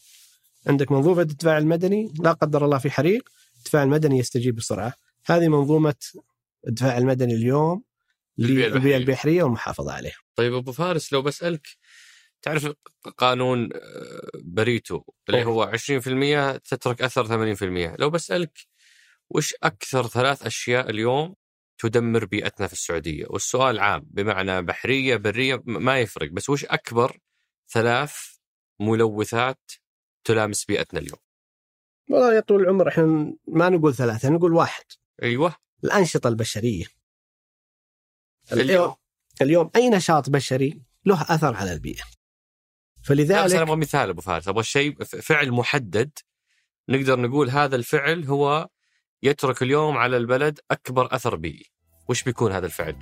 عندك منظومة الدفاع المدني لا قدر الله في حريق الدفاع المدني يستجيب بسرعة. هذه منظومة الدفاع المدني اليوم للبيئة البحرية. والمحافظة عليها. طيب أبو فارس لو بسألك تعرف قانون بريتو اللي هو 20% تترك أثر 80% لو بسألك وش أكثر ثلاث أشياء اليوم تدمر بيئتنا في السعودية؟ والسؤال عام بمعنى بحرية برية م- ما يفرق بس وش أكبر ثلاث ملوثات تلامس بيئتنا اليوم؟ والله يا طول العمر إحنا ما نقول ثلاثة نقول واحد. أيوه. الأنشطة البشرية. اليوم اليوم؟ اليوم أي نشاط بشري له أثر على البيئة. لا بس فلذلك أبغى مثال أبو فارس. أبغى شيء فعل محدد نقدر نقول هذا الفعل هو يترك اليوم على البلد أكبر أثر بيئي وش بيكون هذا الفعل؟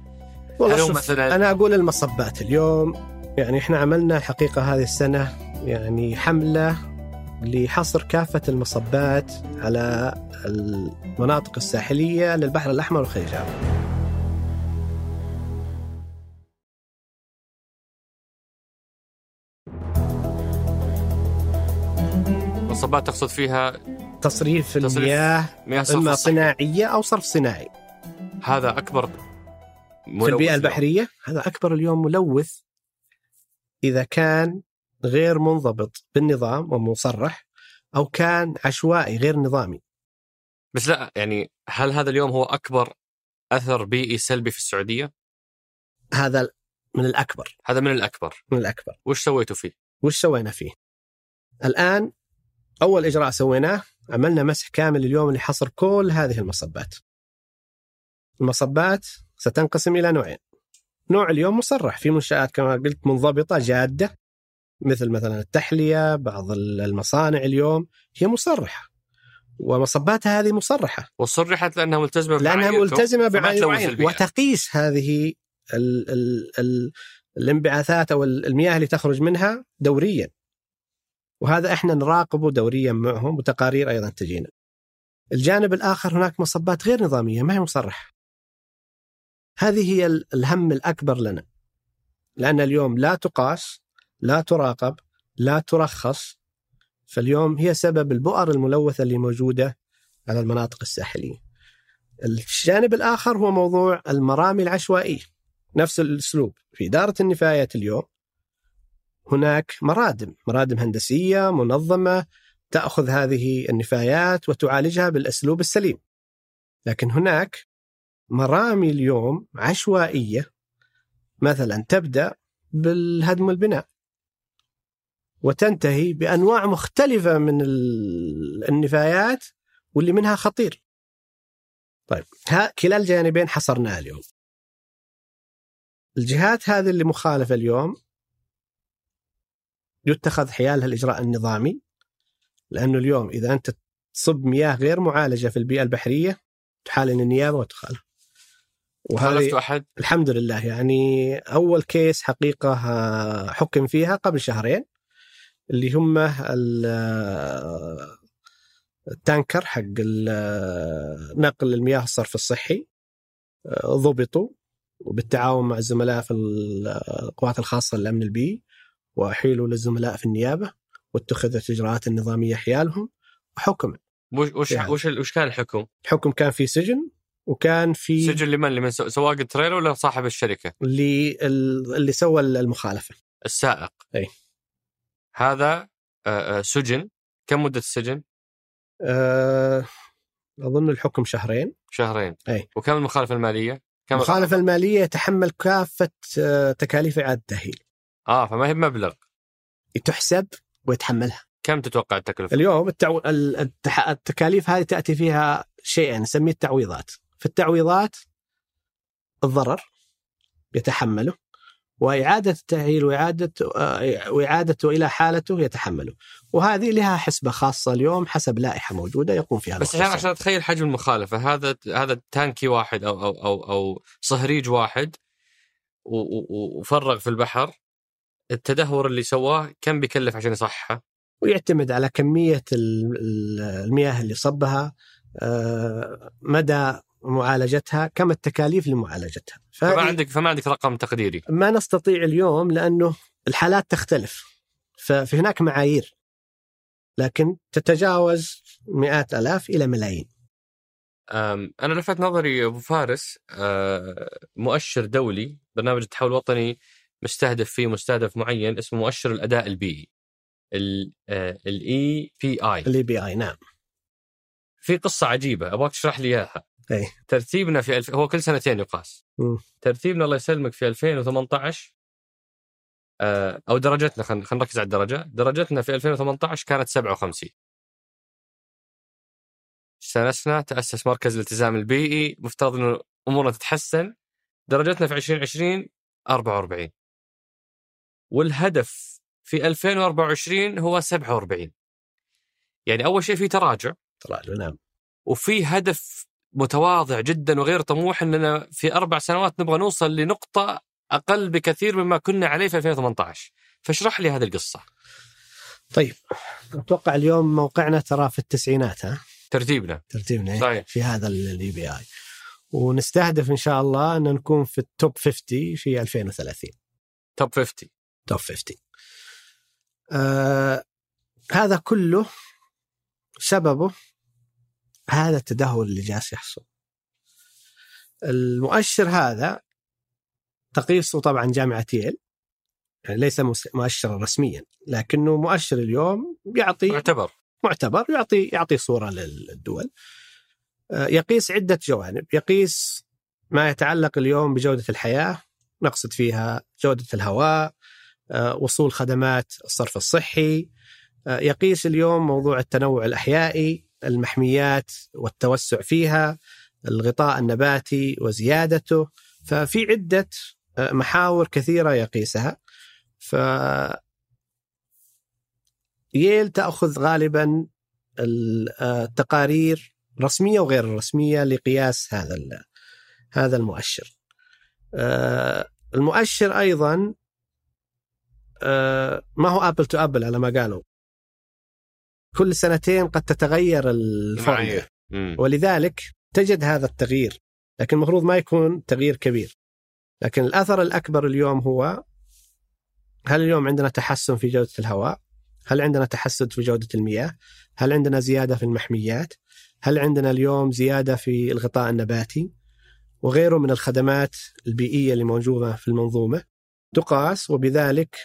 والله شوف مثلا أنا أقول المصبات اليوم يعني إحنا عملنا الحقيقة هذه السنة يعني حملة لحصر كافة المصبات على المناطق الساحلية للبحر الأحمر والخليج العربي مصبات تقصد فيها تصريف تصريف المياه مياه الصحي. صناعية أو صرف صناعي هذا أكبر في اليوم. البحرية هذا أكبر اليوم ملوث إذا كان غير منضبط بالنظام ومصرح أو كان عشوائي غير نظامي بس لا يعني هل هذا اليوم هو أكبر أثر بيئي سلبي في السعودية؟ هذا من الأكبر هذا من الأكبر من الأكبر وش سويتوا فيه؟ وش سوينا فيه الآن أول إجراء سويناه عملنا مسح كامل اليوم لحصر كل هذه المصبات. المصبات ستنقسم إلى نوعين. نوع اليوم مصرح في منشآت كما قلت منضبطة جادة مثل مثلا التحلية بعض المصانع اليوم هي مصرحة ومصباتها هذه مصرحة. وصرحت لأنها ملتزمة تلوث معينة البيئة. وتقيس هذه ال ال ال الانبعاثات أو المياه اللي تخرج منها دوريا. وهذا إحنا نراقبه دوريا معهم وتقارير أيضا تجينا. الجانب الآخر هناك مصبات غير نظامية ما هي مصرحه. هذه هي ال- الهم الأكبر لنا. لأن اليوم لا تقاس، لا تراقب، لا ترخص. فاليوم هي سبب البؤر الملوثة اللي موجودة على المناطق الساحلية. الجانب الآخر هو موضوع المرامي العشوائية. نفس الأسلوب في إدارة النفايات اليوم هناك مرادم مرادم هندسية منظمة تأخذ هذه النفايات وتعالجها بالأسلوب السليم. لكن هناك مرامي اليوم عشوائية مثلا تبدأ بالهدم والبناء وتنتهي بأنواع مختلفة من ال- النفايات واللي منها خطير. طيب ها كلا الجانبين حصرناه اليوم. الجهات هذه اللي مخالفة اليوم يتخذ حيالها الاجراء النظامي لأنه اليوم إذا أنت تصب مياه غير معالجة في البيئة البحرية تحالن النيابة وتخالف. وهذه خالفتوا أحد؟ الحمد لله. يعني أول كيس حقيقة آه، حكم فيها قبل شهرين اللي هم آه، التانكر حق آه، نقل المياه الصرف الصحي ضبطوا وبالتعاون مع الزملاء في القوات الخاصة للامن البيئي. واحيلوا للزملاء في النيابة واتخذت الإجراءات النظامية حيالهم وحكم وش وش يعني. وش, وش كان الحكم؟ الحكم كان في سجن وكان في سجن لمن؟ لمن سو- سواق ال trailer ولا صاحب الشركة؟ اللي اللي سوى المخالفة السائق أي. هذا آه، آه، سجن كم مدة السجن؟ أه أظن الحكم شهرين شهرين أي. وكم المخالفة المالية؟ كم المخالفة المالية يتحمل كافة آه، تكاليف إعادة التاهيل آه فما هي بمبلغ. تحسب ويتحملها كم تتوقع التكلفة؟ اليوم التعو... ال- التح... التكاليف هذه تأتي فيها شيئين نسميه التعويضات. في التعويضات الضرر يتحمله وإعادة التأهيل وإعادة آه، واعادته إلى حالته يتحمله. وهذه لها حسبة خاصة اليوم حسب لائحة موجودة يقوم فيها بس عشان. عشان اتخيل حجم المخالفة. هذا هذا تانكي واحد أو أو أو, أو صهريج واحد وفرغ في البحر. التدهور اللي سواه كم بيكلف عشان يصححه؟ ويعتمد على كمية ال- ال- المياه اللي صبها آه، مدى معالجتها كم التكاليف لمعالجتها. فما عندك فما عندك رقم تقديري. ما نستطيع اليوم لأنه الحالات تختلف. ففي هناك معايير. لكن تتجاوز مئات آلاف إلى ملايين. أنا لفت نظري أبو فارس أه، مؤشر دولي برنامج التحول الوطني مستهدف فيه مستهدف معين اسمه مؤشر الأداء البيئي ال EPI ال EPI نعم. في قصة عجيبة أبغاك تشرح لي إياها. أي. ترتيبنا في ألف... هو كل سنتين يقاس. ترتيبنا الله يسلمك في 2018 آه، أو درجتنا خلينا نركز على الدرجة. درجتنا في 2018 كانت 57 استانسنا تأسس مركز الالتزام البيئي مفترض إنه أمورنا تتحسن. درجتنا في 2020 44 والهدف في 2024 هو 47 يعني أول شيء في تراجع. تراجع نعم. وفي هدف متواضع جدا وغير طموح إننا في أربع سنوات نبغى نوصل لنقطة أقل بكثير مما كنا عليه في 2018 فاشرح لي هذه القصة. طيب أتوقع اليوم موقعنا ترى في التسعينات ها؟ ترتيبنا. ترتيبنا إيه؟ صحيح. في هذا ال EPI. ونستهدف إن شاء الله أن نكون في ال top 50 في 2030 top 50 top 50 آه هذا كله سببه هذا التدهور اللي جالس يحصل. المؤشر هذا تقيسه طبعا جامعة ييل يعني ليس مؤشرا رسميا لكنه مؤشر اليوم يعطي معتبر. معتبر يعطي يعطي صورة للدول. آه، يقيس عدة جوانب. يقيس ما يتعلق اليوم بجودة الحياة نقصد فيها جودة الهواء وصول خدمات الصرف الصحي. آه، يقيس اليوم موضوع التنوع الأحيائي المحميات والتوسع فيها الغطاء النباتي وزيادته. ففي عدة آه، محاور كثيرة يقيسها. ف Yale تأخذ غالبا التقارير رسمية وغير رسمية لقياس هذا هذا المؤشر. آه، المؤشر أيضا آه، ما هو apple to apple على ما قالوا. كل سنتين قد تتغير الفورمولا. ولذلك تجد هذا التغيير لكن المفروض ما يكون تغيير كبير. لكن الأثر الأكبر اليوم هو هل اليوم عندنا تحسن في جودة الهواء؟ هل عندنا تحسن في جودة المياه؟ هل عندنا زيادة في المحميات؟ هل عندنا اليوم زيادة في الغطاء النباتي؟ وغيره من الخدمات البيئية اللي موجودة في المنظومة تقاس وبذلك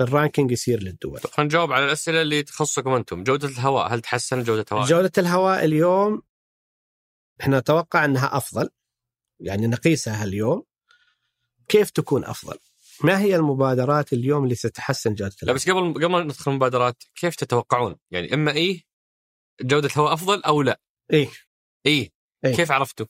الرانكينج يصير للدول. خلينا نجاوب على الأسئلة اللي تخصكم أنتم. جودة الهواء هل تحسن جودة الهواء جودة الهواء اليوم إحنا نتوقع أنها أفضل يعني نقيسها اليوم. كيف تكون أفضل؟ ما هي المبادرات اليوم اللي ستحسن جودة لا الهواء؟ بس قبل قبل ما ندخل المبادرات كيف تتوقعون؟ يعني إما إيه جودة الهواء أفضل أو لا؟ إيه. إيه, إيه. كيف عرفتوا؟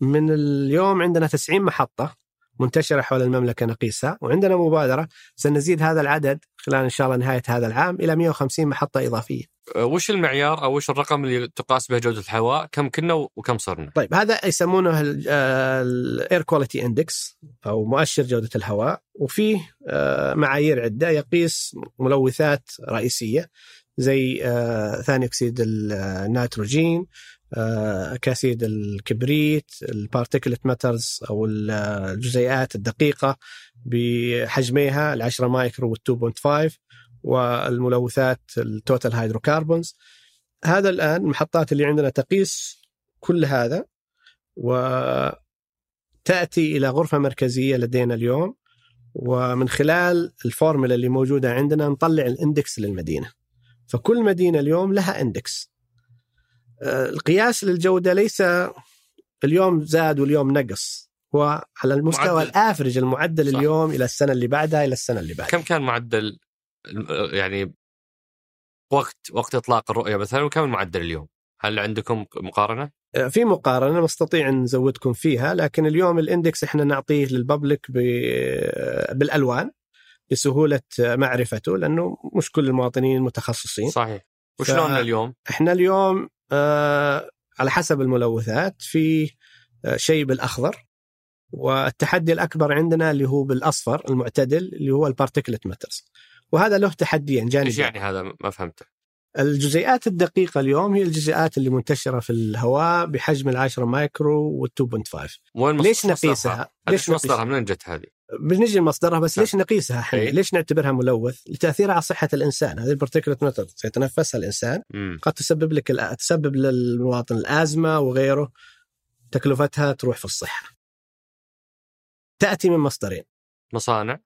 من اليوم عندنا 90 محطة. منتشرة حول المملكة نقيسها وعندنا مبادرة سنزيد هذا العدد خلال إن شاء الله نهاية هذا العام إلى 150 محطة إضافية. أه، وش المعيار أو وش الرقم اللي تقاس به جودة الهواء؟ كم كنا وكم صرنا؟ طيب هذا يسمونه ال air quality index أو مؤشر جودة الهواء. وفيه آه، معايير عدة. يقيس ملوثات رئيسية زي آه، ثاني أكسيد النيتروجين أكاسيد الكبريت ال particulate matters أو الجزيئات الدقيقة بحجميها ال 10 مايكرو وال 2.5 والملوثات ال total hydrocarbons هذا الآن المحطات اللي عندنا تقيس كل هذا وتأتي إلى غرفة مركزية لدينا اليوم. ومن خلال الفورمولا اللي موجودة عندنا نطلع ال index للمدينة. فكل مدينة اليوم لها index. آه، القياس للجودة ليس اليوم زاد واليوم نقص هو على المستوى معدل. الافرج المعدل صح. اليوم إلى السنة اللي بعدها إلى السنة اللي بعدها كم كان معدل يعني وقت وقت إطلاق الرؤية مثلا وكم المعدل اليوم؟ هل عندكم مقارنة؟ في مقارنة نستطيع أن نزودكم فيها لكن اليوم الإندكس إحنا نعطيه للببليك بالألوان لسهوله معرفته لأنه مش كل المواطنين متخصصين صحيح وش ف- لوننا اليوم؟ إحنا اليوم آه على حسب الملوثات في آه شيء بالأخضر والتحدي الأكبر عندنا اللي هو بالأصفر المعتدل اللي هو ال particulate matters وهذا له تحديين إيش جانبين يعني هذا ما فهمته؟ الجزيئات الدقيقة اليوم هي الجزيئات اللي منتشرة في الهواء بحجم العشرة مايكرو وال 2.5 وين ليش؟ نقيسها؟ ليش مصدرها نقيسها؟ منين جت هذه؟ بنجي لمصدرها بس نعم. ليش نقيسها إحنا؟ إيه. ليش نعتبرها ملوث؟ لتأثيرها على صحة الإنسان، هذه ال particulate matter سيتنفسها الإنسان مم. قد تسبب لك الأ- تسبب للمواطن الأزمة وغيره تكلفتها تروح في الصحة. تأتي من مصدرين، مصانع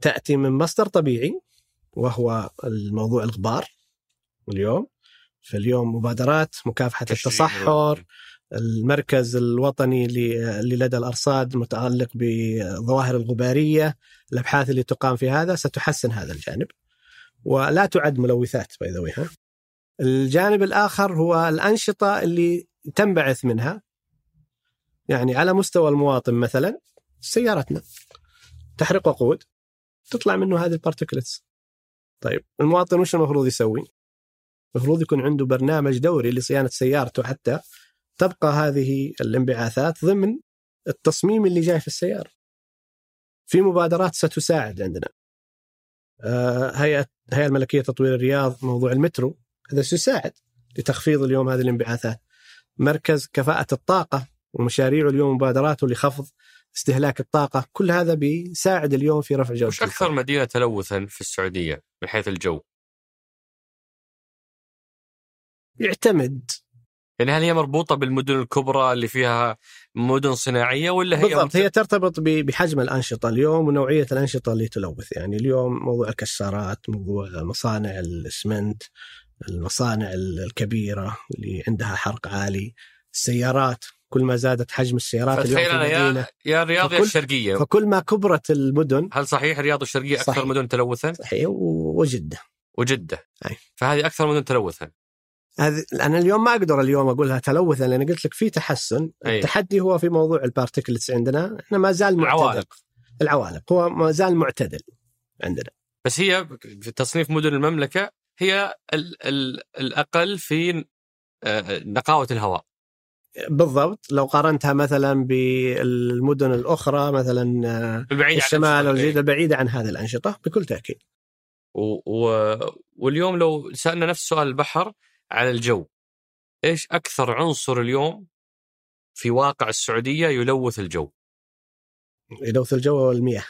تأتي من مصدر طبيعي وهو الموضوع الغبار اليوم في اليوم مبادرات مكافحة. التصحر المركز الوطني اللي لدى الأرصاد متعلق بالظواهر الغبارية الأبحاث اللي تقام في هذا ستحسن هذا الجانب. ولا تعد ملوثات باي ها. الجانب الآخر هو الأنشطة اللي تنبعث منها. يعني على مستوى المواطن مثلا سيارتنا تحرق وقود تطلع منه هذه البارتكلتس طيب المواطن وش المفروض يسوي؟ المفروض يكون عنده برنامج دوري لصيانة سيارته حتى تبقى هذه الانبعاثات ضمن التصميم اللي جاي في السيارة. في مبادرات ستساعد عندنا. آه، هيئه الهيئه الملكية لتطوير الرياض موضوع المترو هذا سيساعد لتخفيض اليوم هذه الانبعاثات. مركز كفاءة الطاقة ومشاريعه اليوم مبادراته لخفض استهلاك الطاقة، كل هذا بيساعد اليوم في رفع جوده وش الحياة. مدينة تلوثا في السعودية من حيث الجو؟ يعتمد يعني هل هي مربوطة بالمدن الكبرى اللي فيها مدن صناعية ولا هي بالضبط هي ترتبط بحجم الأنشطة اليوم ونوعية الأنشطة اللي تلوث يعني اليوم موضوع الكسارات موضوع مصانع الاسمنت المصانع ال- الكبيرة اللي عندها حرق عالي السيارات كل ما زادت حجم السيارات اليوم في المدينة يا يا الرياض يا الشرقية فكل ما كبرت المدن هل صحيح الرياض والشرقيه أكثر صحيح. مدن تلوثا؟ صحيح و- وجدة وجدة أي. فهذه أكثر مدن تلوثا هذه أنا اليوم ما أقدر اليوم أقولها تلوثا لأن قلت لك في تحسن. أي. التحدي هو في موضوع البارتكلتس عندنا. إحنا ما زال معتدل. العوالق. العوالق. هو ما زال معتدل عندنا. بس هي في تصنيف مدن المملكة هي ال ال الأقل في آه، نقاوة الهواء. بالضبط. لو قارنتها مثلا بالمدن الأخرى مثلا آه، البعيد الشمال. والجديد البعيده عن هذه الأنشطة بكل تأكيد. و... و... واليوم لو سألنا نفس سؤال البحر على الجو. إيش أكثر عنصر اليوم في واقع السعودية يلوث الجو؟ يلوث الجو والمياه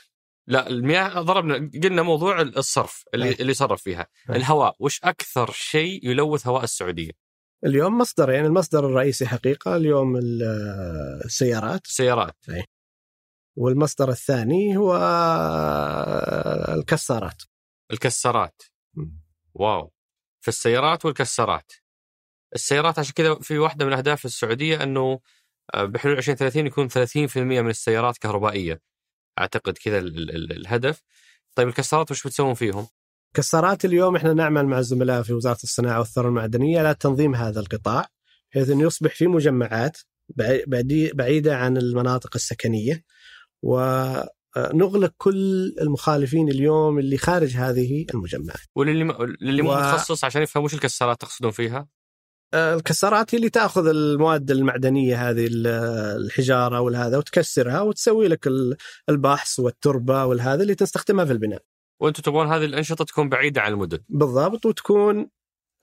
لا المياه ضربنا قلنا موضوع الصرف اللي أي. اللي صرف فيها. أي. الهواء وش أكثر شيء يلوث هواء السعودية؟ اليوم مصدر يعني المصدر الرئيسي حقيقة اليوم ال- السيارات. السيارات. والمصدر الثاني هو الكسارات. الكسارات. م. واو. في السيارات والكسارات السيارات عشان كذا في واحدة من أهداف السعودية إنه آه، بحلول 2030 يكون 30% من السيارات كهربائية. أعتقد كذا ال- ال- ال- الهدف. طيب الكسارات وش بتسوون فيهم؟ كسارات اليوم إحنا نعمل مع الزملاء في وزارة الصناعة والثروة المعدنية على تنظيم هذا القطاع بحيث إنه يصبح في مجمعات بعيدة عن المناطق السكنية. ونغلق كل المخالفين اليوم اللي خارج هذه المجمعات. وللي. للي مو و- متخصص عشان يفهم وش الكسارات تقصدون فيها؟ آه، الكسارات هي اللي تأخذ المواد المعدنية هذه ال- الحجارة والهذا وتكسرها وتسوي لك ال- البحص والتربة والهذا اللي تستخدمها في البناء. وأنتم تبغون هذه الأنشطة تكون بعيدة عن المدن. بالضبط وتكون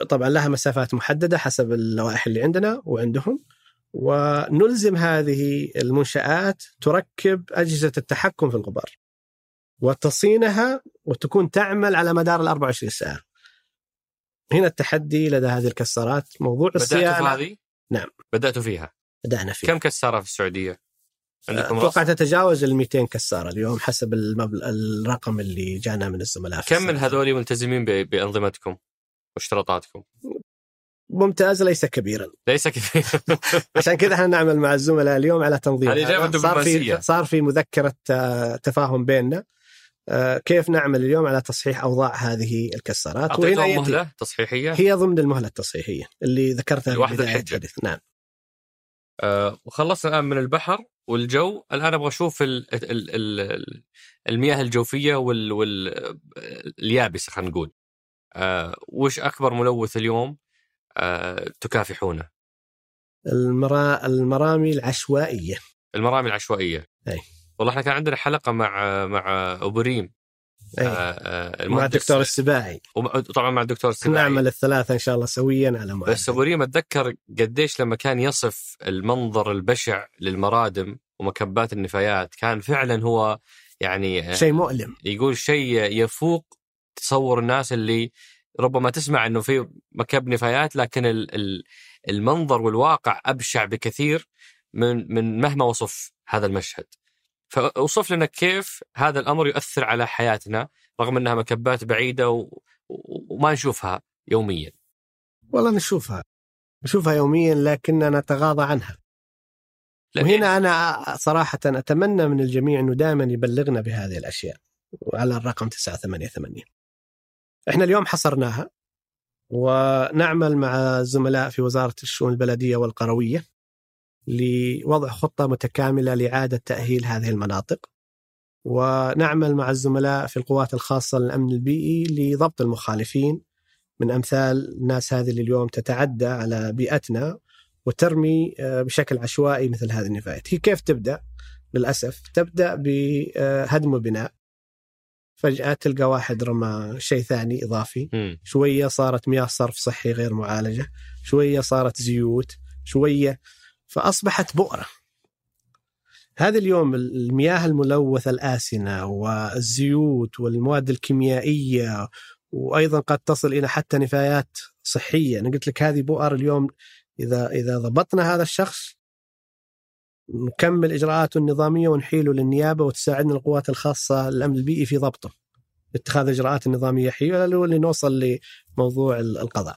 طبعا لها مسافات محددة حسب اللوائح اللي عندنا وعندهم ونلزم هذه المنشآت تركب أجهزة التحكم في الغبار وتصينها وتكون تعمل على مدار ال 24 ساعة هنا التحدي لدى هذه الكسارات موضوع الصيانة هذه؟ نعم. بداتوا فيها. بدأنا فيه كم كسارة في أتوقع رصد؟ تتجاوز ال 200 كسارة اليوم حسب المبلغ الرقم اللي جانا من الزملاء كم من. هذول ملتزمين ب- بأنظمتكم واشتراطاتكم؟ ممتاز ليس كبيرا. ليس كثير [laughs] عشان كذا إحنا نعمل مع الزملاء اليوم على تنظيم. صار. في صار في مذكرة آه، تفاهم بيننا. آه، كيف نعمل اليوم على تصحيح أوضاع هذه الكسارات يأتي- مهلة تصحيحية؟ هي ضمن المهلة التصحيحية اللي ذكرتها في. الحديث. نعم. آه وخلصنا الآن من البحر والجو. الآن أبغى أشوف ال ال ال المياه الجوفية وال وال اليابسة خلينا نقول. آه وش أكبر ملوث اليوم؟ آه تكافحونه. المرا... المرامي العشوائية. المرامي العشوائية. أي. والله إحنا كان عندنا حلقة مع مع ابو ريم. آه آه مع الدكتور السباعي. ومع- طبعا مع الدكتور السباعي. نعمل الثلاثة إن شاء الله سويا على معدل بس ابو ريم أتذكر قديش لما كان يصف المنظر البشع للمرادم ومكبات النفايات كان فعلا هو يعني شيء مؤلم. يقول شيء يفوق تصور الناس اللي ربما تسمع إنه في مكب نفايات لكن ال- ال- المنظر والواقع أبشع بكثير من من مهما وصف هذا المشهد. فأوصف لنا كيف هذا الأمر يؤثر على حياتنا رغم إنها مكبات بعيدة وما نشوفها يوميا. والله نشوفها نشوفها يوميا لكننا نتغاضى عنها وهنا أنا صراحة أتمنى من الجميع إنه دائما يبلغنا بهذه الأشياء على الرقم 988 إحنا اليوم حصرناها ونعمل مع الزملاء في وزارة الشؤون البلدية والقروية لوضع خطة متكاملة لإعادة تأهيل هذه المناطق ونعمل مع الزملاء في القوات الخاصة للأمن البيئي لضبط المخالفين من أمثال الناس هذه اللي اليوم تتعدى على بيئتنا وترمي آه، بشكل عشوائي مثل هذه النفايات. هي كيف تبدأ؟ للأسف تبدأ بهدم وبناء فجأة تلقى واحد رمى شيء ثاني إضافي. مم. شوية صارت مياه صرف صحي غير معالجة. شوية صارت زيوت. شوية فأصبحت بؤرة. هذا اليوم المياه الملوثة الآسنة والزيوت والمواد الكيميائية وأيضا قد تصل إلى حتى نفايات صحية. أنا قلت لك هذه بؤر اليوم اذا إذا ضبطنا هذا الشخص نكمل إجراءاته النظامية ونحيله للنيابة وتساعدنا القوات الخاصة للامن البيئي في ضبطه اتخاذ الاجراءات النظاميه حيله لنوصل لموضوع القضاء.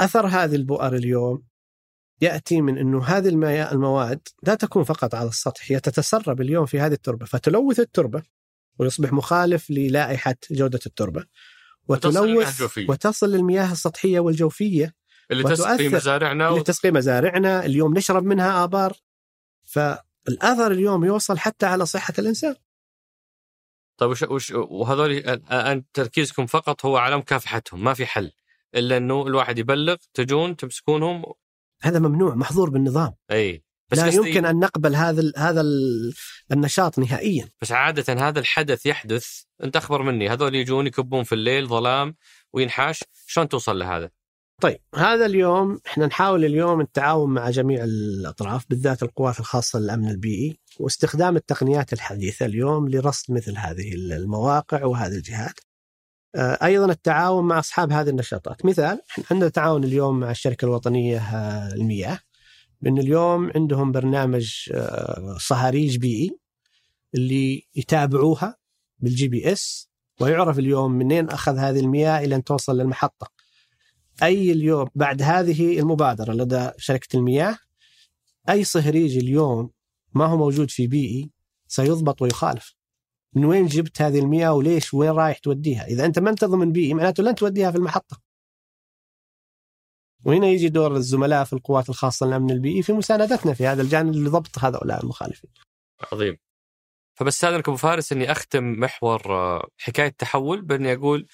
أثر هذه البؤر اليوم يأتي من إنه هذه المياه المواد لا تكون فقط على السطح هي تتسرب اليوم في هذه التربة فتلوث التربة ويصبح مخالف للائحة جودة التربة وتلوث. وتصل للمياه السطحية والجوفية اللي تسقي مزارعنا و... لتسقي مزارعنا اليوم نشرب منها آبار. فالاثر اليوم يوصل حتى على صحة الإنسان. طيب وش, وش وهذول انت تركيزكم فقط هو على مكافحتهم ما في حل. إلا إنه الواحد يبلغ تجون تمسكونهم. هذا ممنوع محظور بالنظام. أي. بس لا يمكن أن نقبل هذا ال هذا ال النشاط نهائيا. بس عادة هذا الحدث يحدث أنت أخبر مني. هذول يجون يكبون في الليل ظلام وينحاش شلون توصل لهذا؟ طيب هذا اليوم إحنا نحاول اليوم التعاون مع جميع الأطراف بالذات القوات الخاصة للأمن البيئي واستخدام التقنيات الحديثة اليوم لرصد مثل هذه المواقع وهذه الجهات. آه، أيضا التعاون مع أصحاب هذه النشاطات، مثال إحنا عندنا تعاون اليوم مع الشركة الوطنية آه، المياه بأن اليوم عندهم برنامج آه، صهاريج بيئي اللي يتابعوها بال GPS ويعرف اليوم منين أخذ هذه المياه إلى أن توصل للمحطة. أي اليوم بعد هذه المبادرة لدى شركة المياه أي صهريج اليوم ما هو موجود في بيئي سيضبط ويخالف. من وين جبت هذه المياه وليش وين رايح توديها؟ إذا أنت ما انت ضمن بيئي معناته لن توديها في المحطة. وهنا يجي دور الزملاء في القوات الخاصة للأمن البيئي في مساندتنا في هذا الجانب لضبط هؤلاء المخالفين. عظيم فبس استاذنك أبو فارس إني أختم محور آه، حكاية تحول بأني أقول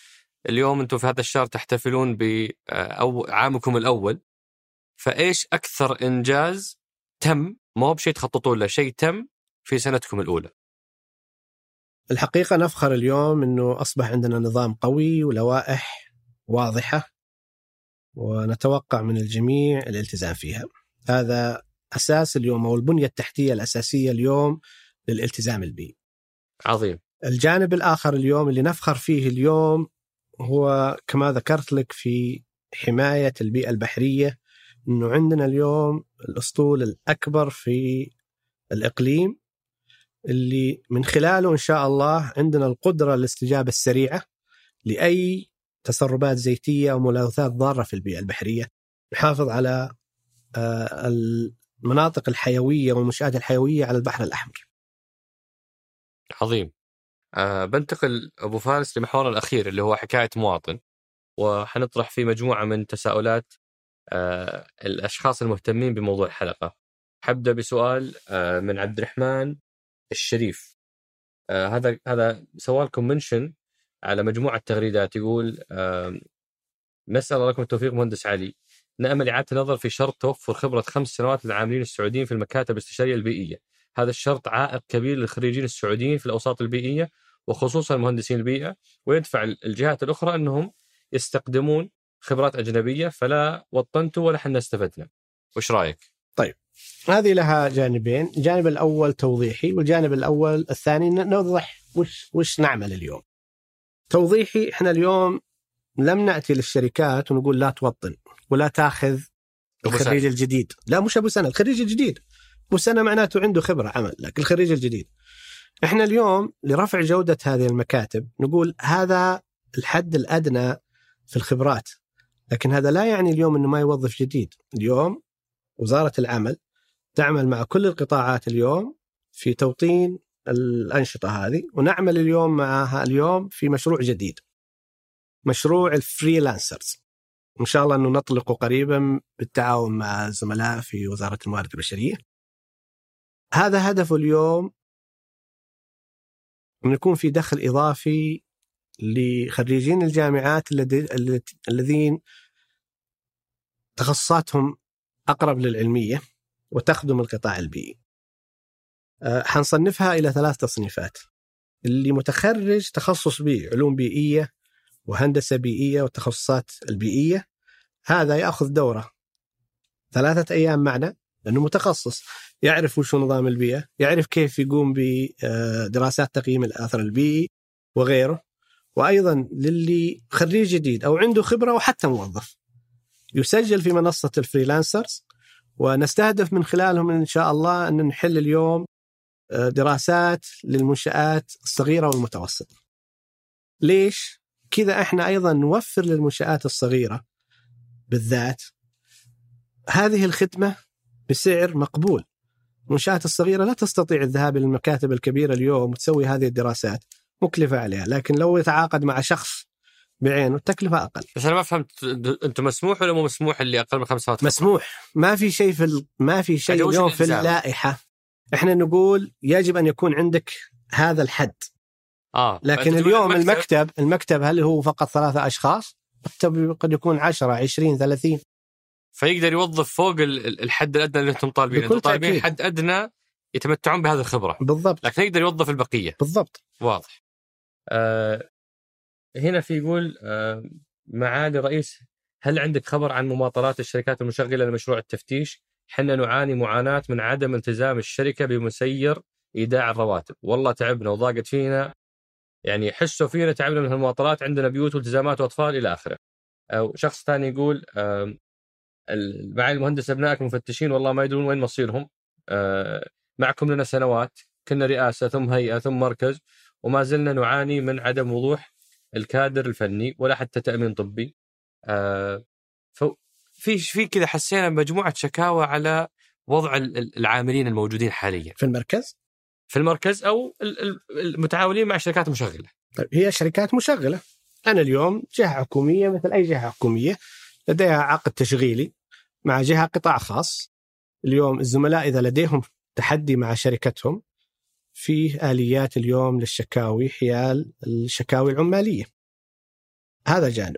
اليوم أنتم في هذا الشهر تحتفلون ب آه، عامكم الأول فإيش أكثر إنجاز تم ما هو بشيء تخططون له شيء تم في سنتكم الأولى الحقيقة نفخر اليوم إنه أصبح عندنا نظام قوي ولوائح واضحة ونتوقع من الجميع الالتزام فيها. هذا أساس اليوم أو البنية التحتية الأساسية اليوم للالتزام البيئي. عظيم الجانب الآخر اليوم اللي نفخر فيه اليوم هو كما ذكرت لك في حماية البيئة البحرية إنه عندنا اليوم الأسطول الأكبر في الإقليم اللي من خلاله إن شاء الله عندنا القدرة للاستجابة السريعة لأي تسربات زيتية أو ملوثات ضارة في البيئة البحرية نحافظ على آه، المناطق الحيوية والمنشآت الحيوية على البحر الأحمر. عظيم أه بنتقل أبو فارس لمحورنا الأخير اللي هو حكاية مواطن. وحنطرح فيه مجموعة من تساؤلات أه الأشخاص المهتمين بموضوع الحلقة. حبدأ بسؤال أه من عبد الرحمن الشريف. هذا هذا سوى لكم منشن على مجموعة تغريدات يقول نسأل لكم التوفيق مهندس علي. نأمل إعادة النظر في شرط توفر خبرة خمس سنوات للعاملين السعوديين في المكاتب الاستشارية البيئية. هذا الشرط عائق كبير للخريجين السعوديين في الأوساط البيئية وخصوصا مهندسين البيئة ويدفع الجهات الأخرى أنهم يستخدمون خبرات أجنبية فلا وطنتوا ولا حنا استفدنا. وش رأيك؟ هذه لها جانبين، الجانب الأول توضيحي والجانب الأول الثاني نوضح وش وش نعمل اليوم. توضيحي إحنا اليوم لم نأتي للشركات ونقول لا توطن ولا تاخذ الخريج. الجديد، لا مش أبو سنه، الخريج الجديد. ابو سنة معناته عنده خبرة عمل، لكن الخريج الجديد. إحنا اليوم لرفع جودة هذه المكاتب نقول هذا الحد الأدنى في الخبرات. لكن هذا لا يعني اليوم إنه ما يوظف جديد. اليوم وزارة العمل تعمل مع كل القطاعات اليوم في توطين الأنشطة هذه ونعمل اليوم معها اليوم في مشروع جديد. مشروع الفريلانسرز. إن شاء الله إنه نطلقه قريبا بالتعاون مع الزملاء في وزارة الموارد البشرية. هذا هدفه اليوم أن يكون في دخل إضافي لخريجين الجامعات الذين تخصصاتهم أقرب للعلمية وتخدم القطاع البيئي. آه، حنصنفها إلى ثلاث تصنيفات. اللي متخرج تخصص بيئي علوم بيئية وهندسة بيئية والتخصصات البيئية هذا يأخذ دورة. ثلاثة أيام معنا. لأنه متخصص يعرف وش نظام البيئة يعرف كيف يقوم بدراسات تقييم الأثر البيئي وغيره. وأيضا للي خريج جديد أو عنده خبرة وحتى موظف يسجل في منصة الفريلانسرز. ونستهدف من خلالهم إن شاء الله أن نحل اليوم آه، دراسات للمنشآت الصغيرة والمتوسطة. ليش؟ كذا إحنا أيضا نوفر للمنشآت الصغيرة بالذات هذه الخدمة بسعر مقبول. المنشآت الصغيرة لا تستطيع الذهاب إلى المكاتب الكبيرة اليوم وتسوي هذه الدراسات. مكلفة عليها لكن لو يتعاقد مع شخص بعينه التكلفة أقل. بس أنا ما فهمت أنتم مسموح ولا مو مسموح اللي أقل من خمس سنوات مسموح. ما في شيء في ال... ما في شيء اليوم في اللائحة. إحنا نقول يجب أن يكون عندك هذا الحد. آه. لكن اليوم المكتب؟ المكتب هل هو فقط ثلاثة أشخاص؟ المكتب قد يكون 10 20 30 فيقدر يوظف فوق الحد الأدنى اللي أنتم طالبين أنتم طالبين حد أدنى يتمتعون بهذه الخبرة. بالضبط. لكن يقدر يوظف البقية. بالضبط. واضح. آه هنا في يقول آه معالي رئيس هل عندك خبر عن مماطلات الشركات المشغلة لمشروع التفتيش؟ حنا نعاني معاناة من عدم التزام الشركة بمسير إيداع الرواتب، والله تعبنا وضاقت فينا. يعني حسوا فينا تعبنا من المماطلات عندنا بيوت والتزامات وأطفال إلى آخره. أو شخص ثاني يقول آه معالي المهندس أبنائك مفتشين والله ما يدرون وين مصيرهم. آه، معكم لنا سنوات كنا رئاسة ثم هيئة ثم مركز وما زلنا نعاني من عدم وضوح الكادر الفني ولا حتى تأمين طبي. آه، في في كذا حسينا مجموعه شكاوى على وضع العاملين الموجودين حاليا. في المركز؟ في المركز أو المتعاونين مع شركات مشغلة. طيب هي شركات مشغلة. أنا اليوم جهة حكومية مثل أي جهة حكومية. لديها عقد تشغيلي مع جهة قطاع خاص. اليوم الزملاء إذا لديهم تحدي مع شركتهم فيه آليات اليوم للشكاوي حيال الشكاوي العمالية. هذا جانب.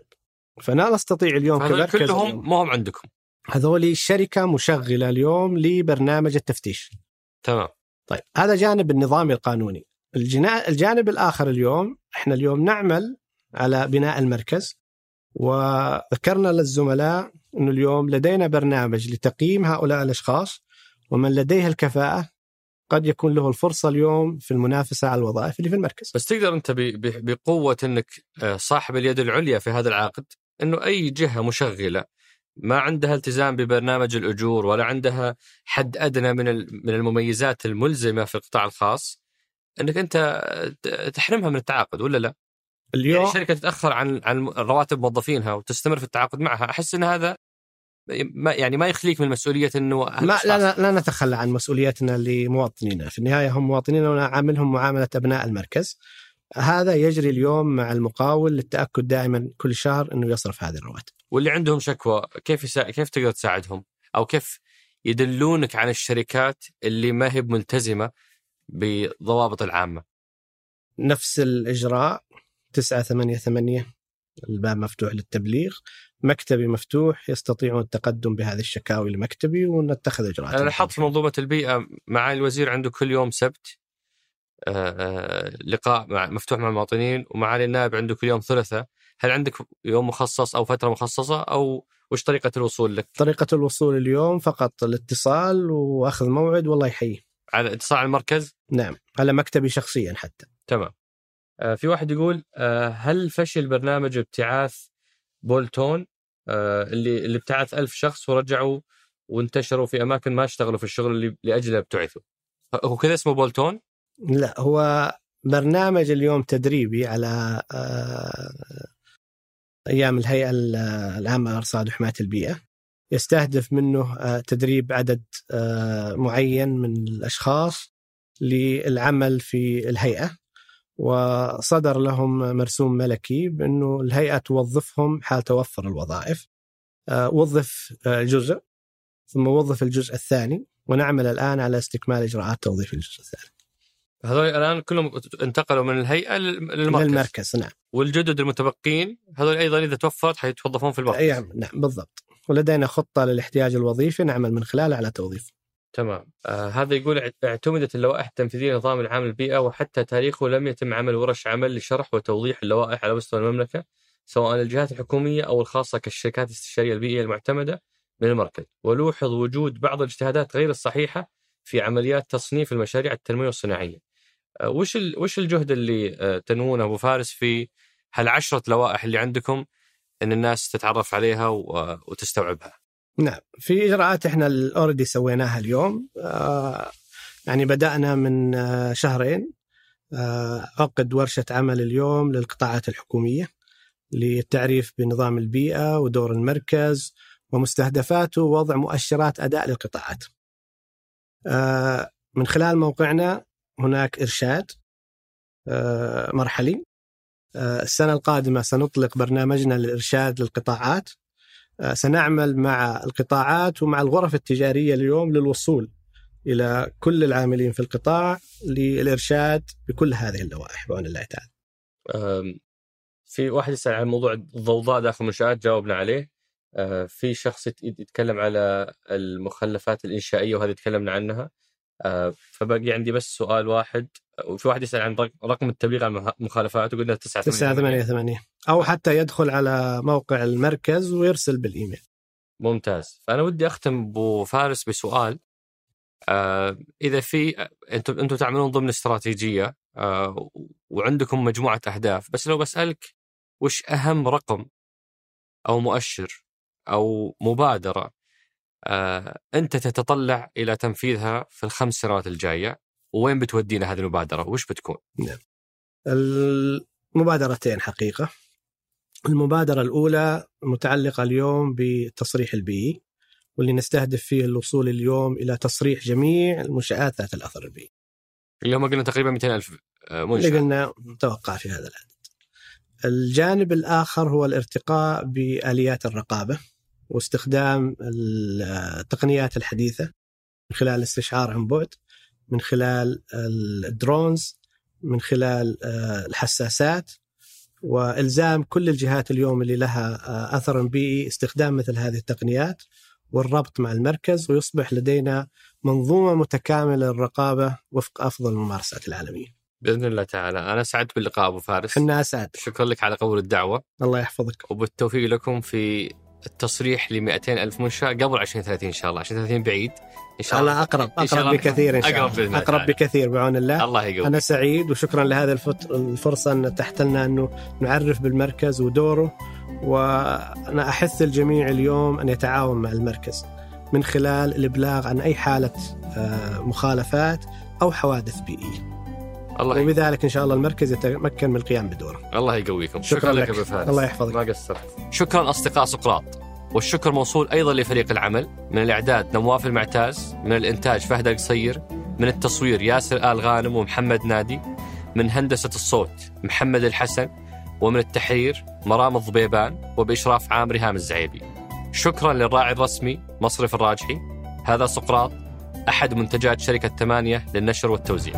فلا نستطيع اليوم كمركز كلهم ما هم عندكم. هذول شركة مشغلة اليوم لبرنامج التفتيش. تمام. طيب هذا جانب النظامي القانوني. الجانب الآخر اليوم إحنا اليوم نعمل على بناء المركز. وذكرنا للزملاء أنه اليوم لدينا برنامج لتقييم هؤلاء الأشخاص ومن لديه الكفاءة قد يكون له الفرصة اليوم في المنافسة على الوظائف اللي في المركز. بس تقدر أنت بقوة أنك آه، صاحب اليد العليا في هذا العقد أنه أي جهة مشغلة ما عندها التزام ببرنامج الأجور ولا عندها حد أدنى من من المميزات الملزمة في القطاع الخاص أنك أنت آه، تحرمها من التعاقد ولا لا؟ اليوم يعني الشركة تتأخر عن عن رواتب موظفينها وتستمر في التعاقد معها. أحس إن هذا ما يعني ما يخليك من مسؤولية إنه ما لا, لا, لا نتخلى عن مسؤوليتنا لمواطنينا. في النهاية هم مواطنينا ونعاملهم معاملة أبناء المركز. هذا يجري اليوم مع المقاول للتأكد دائما كل شهر إنه يصرف هذه الرواتب. واللي عندهم شكوى كيف يسا... كيف تقدر تساعدهم؟ أو كيف يدلونك عن الشركات اللي ما هي ملتزمة بضوابط العامة؟ نفس الإجراء. تسعة ثمانية ثمانية الباب مفتوح للتبليغ مكتبي مفتوح يستطيعون التقدم بهذه الشكاوي لمكتبي ونتخذ إجراءات أنا لاحظت في منظومة البيئة معالي الوزير عنده كل يوم سبت آه، آه، لقاء مع مفتوح مع المواطنين ومعالي النائب عنده كل يوم ثلاثاء هل عندك يوم مخصص أو فترة مخصصة أو وش طريقة الوصول لك؟ طريقة الوصول اليوم فقط الاتصال وأخذ موعد والله يحييه. على اتصال المركز؟ نعم على مكتبي شخصيا حتى. تمام. آه، في واحد يقول آه، هل فشل برنامج ابتعاث بولتون آه، اللي اللي ابتعث ألف شخص ورجعوا وانتشروا في أماكن ما اشتغلوا في الشغل اللي لاجله ابتعثوا؟ هو كذا اسمه بولتون؟ لا هو برنامج اليوم تدريبي على أيام الهيئة العامة للارصاد وحماية البيئة. يستهدف منه تدريب عدد معين من الأشخاص للعمل في الهيئة. وصدر لهم مرسوم ملكي بأنه الهيئة توظفهم حال توفر الوظائف. آه، وظف جزء ثم وظف الجزء الثاني ونعمل الآن على استكمال إجراءات توظيف الجزء الثاني. هذول الآن كلهم انتقلوا من الهيئة للمركز. للمركز نعم. والجدد المتبقين هذول أيضا إذا توفرت حيتوظفون في المركز. نعم نعم بالضبط. ولدينا خطة للاحتياج الوظيفي نعمل من خلالها على توظيفه تمام آه هذا يقول اعتمدت اللوائح التنفيذية لنظام العام البيئة وحتى تاريخه لم يتم عمل ورش عمل لشرح وتوضيح اللوائح على مستوى المملكة سواء الجهات الحكومية أو الخاصة كالشركات الاستشارية البيئية المعتمدة من المركز ولوحظ وجود بعض الاجتهادات غير الصحيحة في عمليات تصنيف المشاريع التنمويه الصناعية. آه وش وش الجهد اللي آه تنوونه أبو فارس في هالعشره لوائح اللي عندكم إن الناس تتعرف عليها وتستوعبها؟ نعم. في إجراءات إحنا اوريدي سويناها اليوم. آه يعني بدأنا من آه شهرين. آه عقد ورشة عمل اليوم للقطاعات الحكومية للتعريف بنظام البيئة ودور المركز ومستهدفاته ووضع مؤشرات أداء للقطاعات. آه من خلال موقعنا هناك إرشاد آه مرحلي. السنة القادمة سنطلق برنامجنا للإرشاد للقطاعات. سنعمل مع القطاعات ومع الغرف التجارية اليوم للوصول إلى كل العاملين في القطاع للإرشاد بكل هذه اللوائح بعون الله تعالى. في واحد يسأل عن موضوع الضوضاء داخل المنشات جاوبنا عليه. آه، في شخص يتكلم على المخلفات الإنشائية وهذه تكلمنا عنها. آه، فبقي عندي بس سؤال واحد وفي واحد يسأل عن رقم التبليغ عن المخالفات وقلنا 988 أو حتى يدخل على موقع المركز ويرسل بالإيميل. ممتاز. فأنا ودي أختم أبو فارس بسؤال. آه إذا في أنتم أنتم تعملون ضمن استراتيجية آه وعندكم مجموعة أهداف بس لو بسألك وش أهم رقم أو مؤشر أو مبادرة آه أنت تتطلع إلى تنفيذها في الخمس سنوات الجاية؟ وين بتودينا هذه المبادرة وش بتكون؟ نعم. المبادرتين حقيقة المبادرة الأولى متعلقة اليوم بالتصريح البيئي واللي نستهدف فيه الوصول اليوم إلى تصريح جميع المنشآت ذات الأثر البيئي. اليوم قلنا تقريبا 200 ألف آه، منشأة اللي قلنا متوقع في هذا العدد. الجانب الآخر هو الارتقاء بآليات الرقابة واستخدام التقنيات الحديثة من خلال الاستشعار عن بعد من خلال الدرونز من خلال آه، الحساسات وإلزام كل الجهات اليوم اللي لها آه، أثر بيئي استخدام مثل هذه التقنيات والربط مع المركز ويصبح لدينا منظومة متكاملة للرقابة وفق أفضل الممارسات العالمية. بإذن الله تعالى، أنا سعدت باللقاء أبو فارس. إحنا اسعد. شكرا لك على قبول الدعوة. الله يحفظك. وبالتوفيق لكم في التصريح ل 200 ألف منشأة قبل 2030 إن شاء الله. 2030 بعيد. إن شاء الله. أقرب أقرب بكثير إن شاء الله. أقرب, أقرب بكثير بعون الله. الله يقوي أنا سعيد وشكرا لهذه الفرصة أن تحت لنا أنه نعرف بالمركز ودوره وأنا أحث الجميع اليوم أن يتعاون مع المركز من خلال الإبلاغ عن أي حالة آه، مخالفات أو حوادث بيئية. الله وبذلك إن شاء الله المركز يتمكن من القيام بدوره. الله يقويكم. شكرا, شكرا لك أبو فارس. الله يحفظك. ما قصرت. شكرا أصدقاء سقراط. والشكر موصول أيضا لفريق العمل من الإعداد نواف المعتاز، من الإنتاج فهد القصير، من التصوير ياسر آل غانم ومحمد نادي، من هندسة الصوت محمد الحسن، ومن التحرير مرام الضبيبان وبإشراف عام ريهام الزعيبي. شكرا للراعي الرسمي مصرف الراجحي. هذا سقراط أحد منتجات شركة ثمانية للنشر والتوزيع.